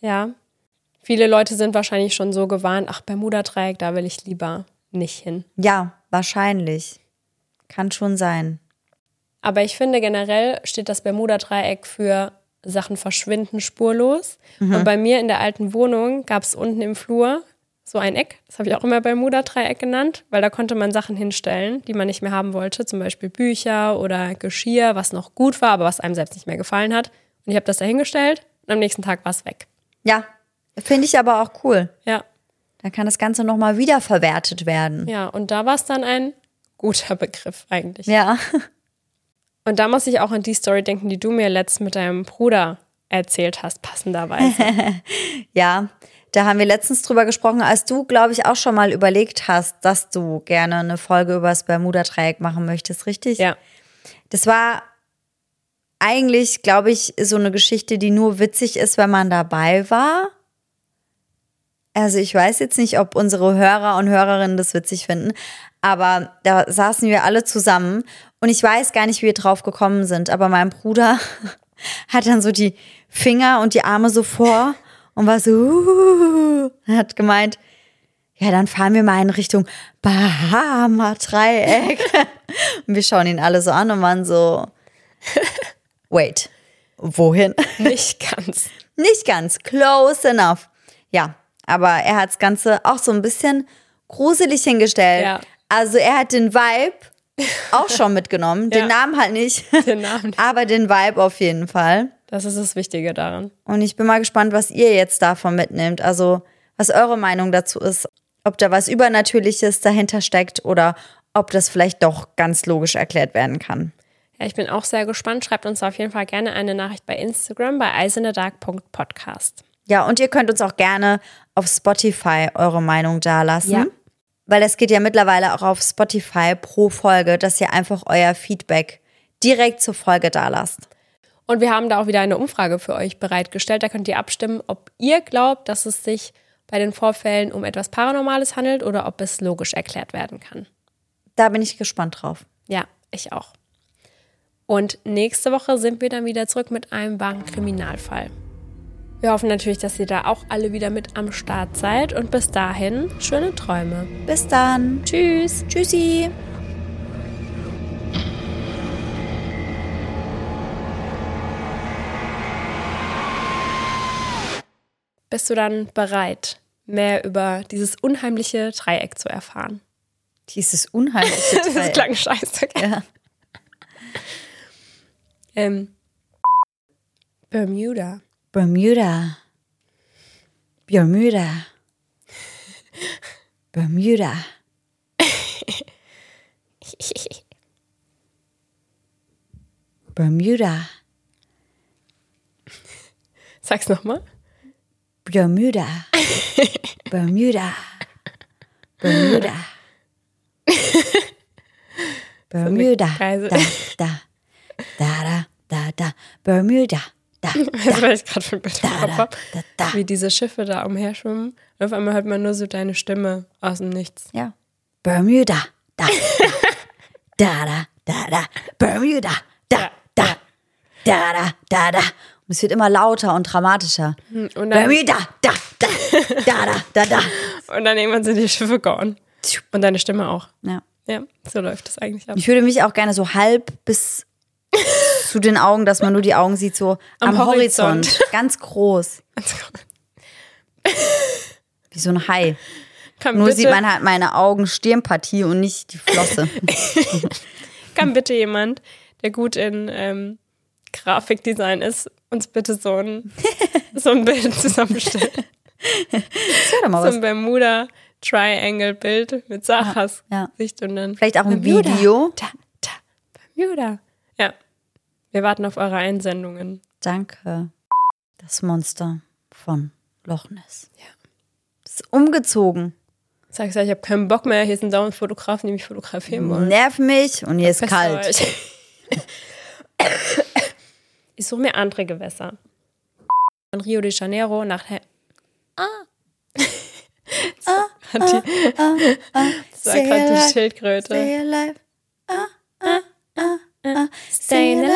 Ja. Viele Leute sind wahrscheinlich schon so gewarnt, ach, Bermuda-Dreieck, da will ich lieber nicht hin. Ja, wahrscheinlich. Kann schon sein. Aber ich finde generell steht das Bermuda-Dreieck für Sachen verschwinden spurlos. Und bei mir in der alten Wohnung gab es unten im Flur so ein Eck. Das habe ich auch immer Bermuda-Dreieck genannt, weil da konnte man Sachen hinstellen, die man nicht mehr haben wollte. Zum Beispiel Bücher oder Geschirr, was noch gut war, aber was einem selbst nicht mehr gefallen hat. Und ich habe das da hingestellt und am nächsten Tag war es weg. Ja, finde ich aber auch cool. Ja, Dann kann das Ganze nochmal wiederverwertet werden. ja. Und da war es dann ein guter Begriff eigentlich. Ja. Und da muss ich auch an die Story denken, die du mir letzt mit deinem Bruder erzählt hast, passenderweise. [LAUGHS] Ja, da haben wir letztens drüber gesprochen, als du, glaube ich, auch schon mal überlegt hast, dass du gerne eine Folge über das Bermuda-Dreieck machen möchtest, richtig? ja. Das war eigentlich, glaube ich, so eine Geschichte, die nur witzig ist, wenn man dabei war. Also ich weiß jetzt nicht, ob unsere Hörer und Hörerinnen das witzig finden, aber da saßen wir alle zusammen und ich weiß gar nicht, wie wir drauf gekommen sind, aber mein Bruder [LAUGHS] hat dann so die Finger und die Arme so vor und war so, uh, hat gemeint, ja, dann fahren wir mal in Richtung Bahama-Dreieck. [LAUGHS] und wir schauen ihn alle so an und waren so, wait, wohin? [LAUGHS] Nicht ganz. Nicht ganz, close enough. Ja, aber er hat das Ganze auch so ein bisschen gruselig hingestellt. Ja. Also er hat den Vibe auch schon mitgenommen, den Ja. Namen halt nicht, [LAUGHS] Den Namen nicht. aber den Vibe auf jeden Fall. Das ist das Wichtige daran. Und ich bin mal gespannt, was ihr jetzt davon mitnehmt. Also, was eure Meinung dazu ist. Ob da was Übernatürliches dahinter steckt oder ob das vielleicht doch ganz logisch erklärt werden kann. Ja, ich bin auch sehr gespannt. Schreibt uns auf jeden Fall gerne eine Nachricht bei Instagram bei eisendark.podcast. Ja, und ihr könnt uns auch gerne auf Spotify eure Meinung dalassen. Ja. Weil es geht ja mittlerweile auch auf Spotify pro Folge, dass ihr einfach euer Feedback direkt zur Folge dalasst. Und wir haben da auch wieder eine Umfrage für euch bereitgestellt. Da könnt ihr abstimmen, ob ihr glaubt, dass es sich bei den Vorfällen um etwas Paranormales handelt oder ob es logisch erklärt werden kann. Da bin ich gespannt drauf. Ja, ich auch. Und nächste Woche sind wir dann wieder zurück mit einem wahren Kriminalfall. Wir hoffen natürlich, dass ihr da auch alle wieder mit am Start seid und bis dahin schöne Träume. Bis dann. Tschüss. Tschüssi. Bist du dann bereit, mehr über dieses unheimliche Dreieck zu erfahren? Dieses unheimliche [LAUGHS] Das Teil. klang scheiße. gell? Ja. Ähm, Bermuda. Bermuda. Bermuda. Bermuda. Bermuda. Sag's nochmal. Bermuda. Bermuda. Bermuda. [LAUGHS] Bermuda. Da, da. Da, da, da, da. Bermuda. Da, [LAUGHS] Das war ich gerade ein Bild im da, Kopf da, hab. da, da. Wie diese Schiffe da umherschwimmen. Und auf einmal hört man nur so deine Stimme aus dem Nichts. Ja. Bermuda. Da, da. Da, da, da, da. Bermuda. Da, da. Da, da, da, da. Und es wird immer lauter und dramatischer. Und dann, Bermuda. Da, da. Da, da, da, da. und dann irgendwann sind die Schiffe gone. Und deine Stimme auch. Ja. Ja, so läuft das eigentlich ab. Ich würde mich auch gerne so halb bis zu den Augen, dass man nur die Augen sieht, so am, Am Horizont. Horizont. [LAUGHS] Ganz groß. [LAUGHS] Wie so ein Hai. Kann Nur bitte, sieht man halt meine Augen Stirnpartie und nicht die Flosse. [LAUGHS] kann bitte jemand, der gut in ähm, Grafikdesign ist, uns bitte so ein, so ein Bild zusammenstellen. So was. ein Bermuda Triangle Bild mit Sarahs Ja. Gesicht und dann Vielleicht auch ein Bermuda. Video. Ta, ta, Bermuda. Wir warten auf eure Einsendungen. Danke. Das Monster von Loch Ness. Ja. Ist umgezogen. Sagst du, ich habe keinen Bock mehr, hier sind dauernd Fotografen, die mich fotografieren wollen. Nerv mich und hier ist kalt. [LAUGHS] Ich suche mir andere Gewässer. Von Rio de Janeiro nach. He ah. [LAUGHS] [LAUGHS] das war grad die, das war grad die Schildkröte. Stay alive. Ah, ah, ah, ah. Stay alive.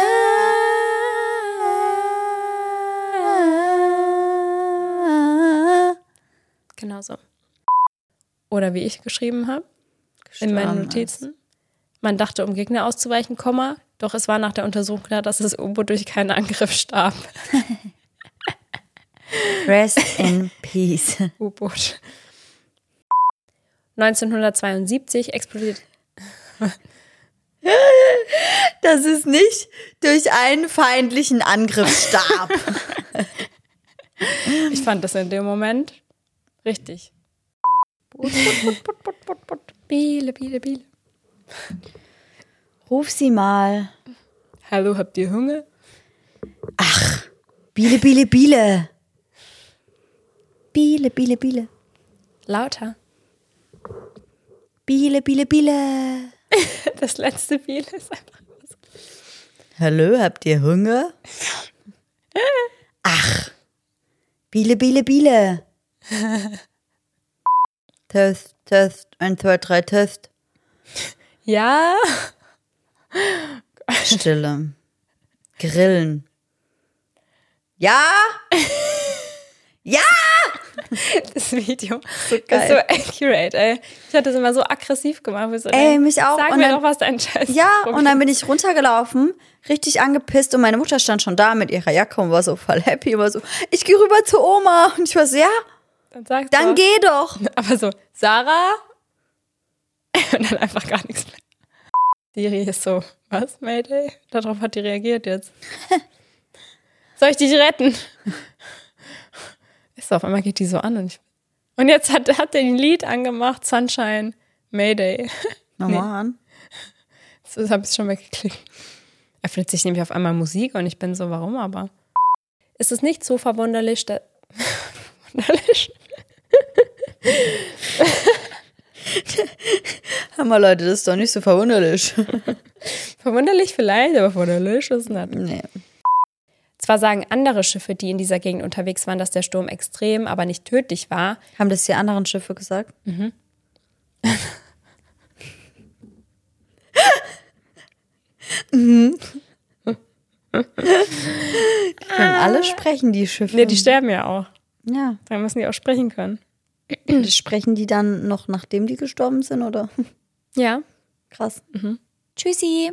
Genau so. Oder wie ich geschrieben habe in meinen Notizen. Man dachte, um Gegner auszuweichen, Komma, doch es war nach der Untersuchung klar, dass das U-Boot durch keinen Angriff starb. [LAUGHS] Rest in peace. U-Boot. 1972 explodiert. [LAUGHS] [LAUGHS] Dass es nicht durch einen feindlichen Angriff starb. [LAUGHS] Ich fand das in dem Moment richtig. Put, put, put, put, put, put. Biele, Biele, Biele. Ruf sie mal. Hallo, habt ihr Hunger? Biele, Biele, Biele. Biele, Biele, Biele. Lauter. Biele, Biele, Biele. [LAUGHS] Das letzte Biele ist einfach. Hallo, habt ihr Hunger? Ach. Biele, Biele, Biele. Test, Test, 1, 2, 3, Test. Ja. Stille. Grillen. Ja? [LAUGHS] Ja! [LAUGHS] Das Video So ist so accurate, ey. Ich hatte es immer so aggressiv gemacht. So Ey, mich auch. Sag Und mir dann- doch, was dein Scheiß Ja, Problem und dann bin ich runtergelaufen, richtig angepisst und meine Mutter stand schon da mit ihrer Jacke und war so voll happy und war so, ich gehe rüber zu Oma. Und ich war so, ja, Dann sagst dann du. geh doch. [LAUGHS] Aber so, Sarah? [LAUGHS] Und dann einfach gar nichts mehr. Siri ist so, was, Mayday? Darauf hat die reagiert jetzt. Soll ich dich retten? So, auf einmal geht die so an und ich. Und jetzt hat, hat der ein Lied angemacht, Sunshine, Mayday. [LAUGHS] Nochmal an. Das habe ich schon weggeklickt. Öffnet sich nämlich auf einmal Musik und ich bin so, warum aber? Ist es nicht so verwunderlich, dass. [LAUGHS] Verwunderlich? [LAUGHS] Hammer, Leute, das ist doch nicht so verwunderlich. Verwunderlich vielleicht, aber verwunderlich ist nicht. nee. Zwar sagen andere Schiffe, die in dieser Gegend unterwegs waren, dass der Sturm extrem, aber nicht tödlich war. Haben das die anderen Schiffe gesagt? mhm. Die [LAUGHS] können alle sprechen, die Schiffe. Ne, die sterben ja auch. ja. Da müssen die auch sprechen können. [CLEARS THROAT] Sprechen die dann noch, nachdem die gestorben sind, oder? Ja. Krass. Tschüssi.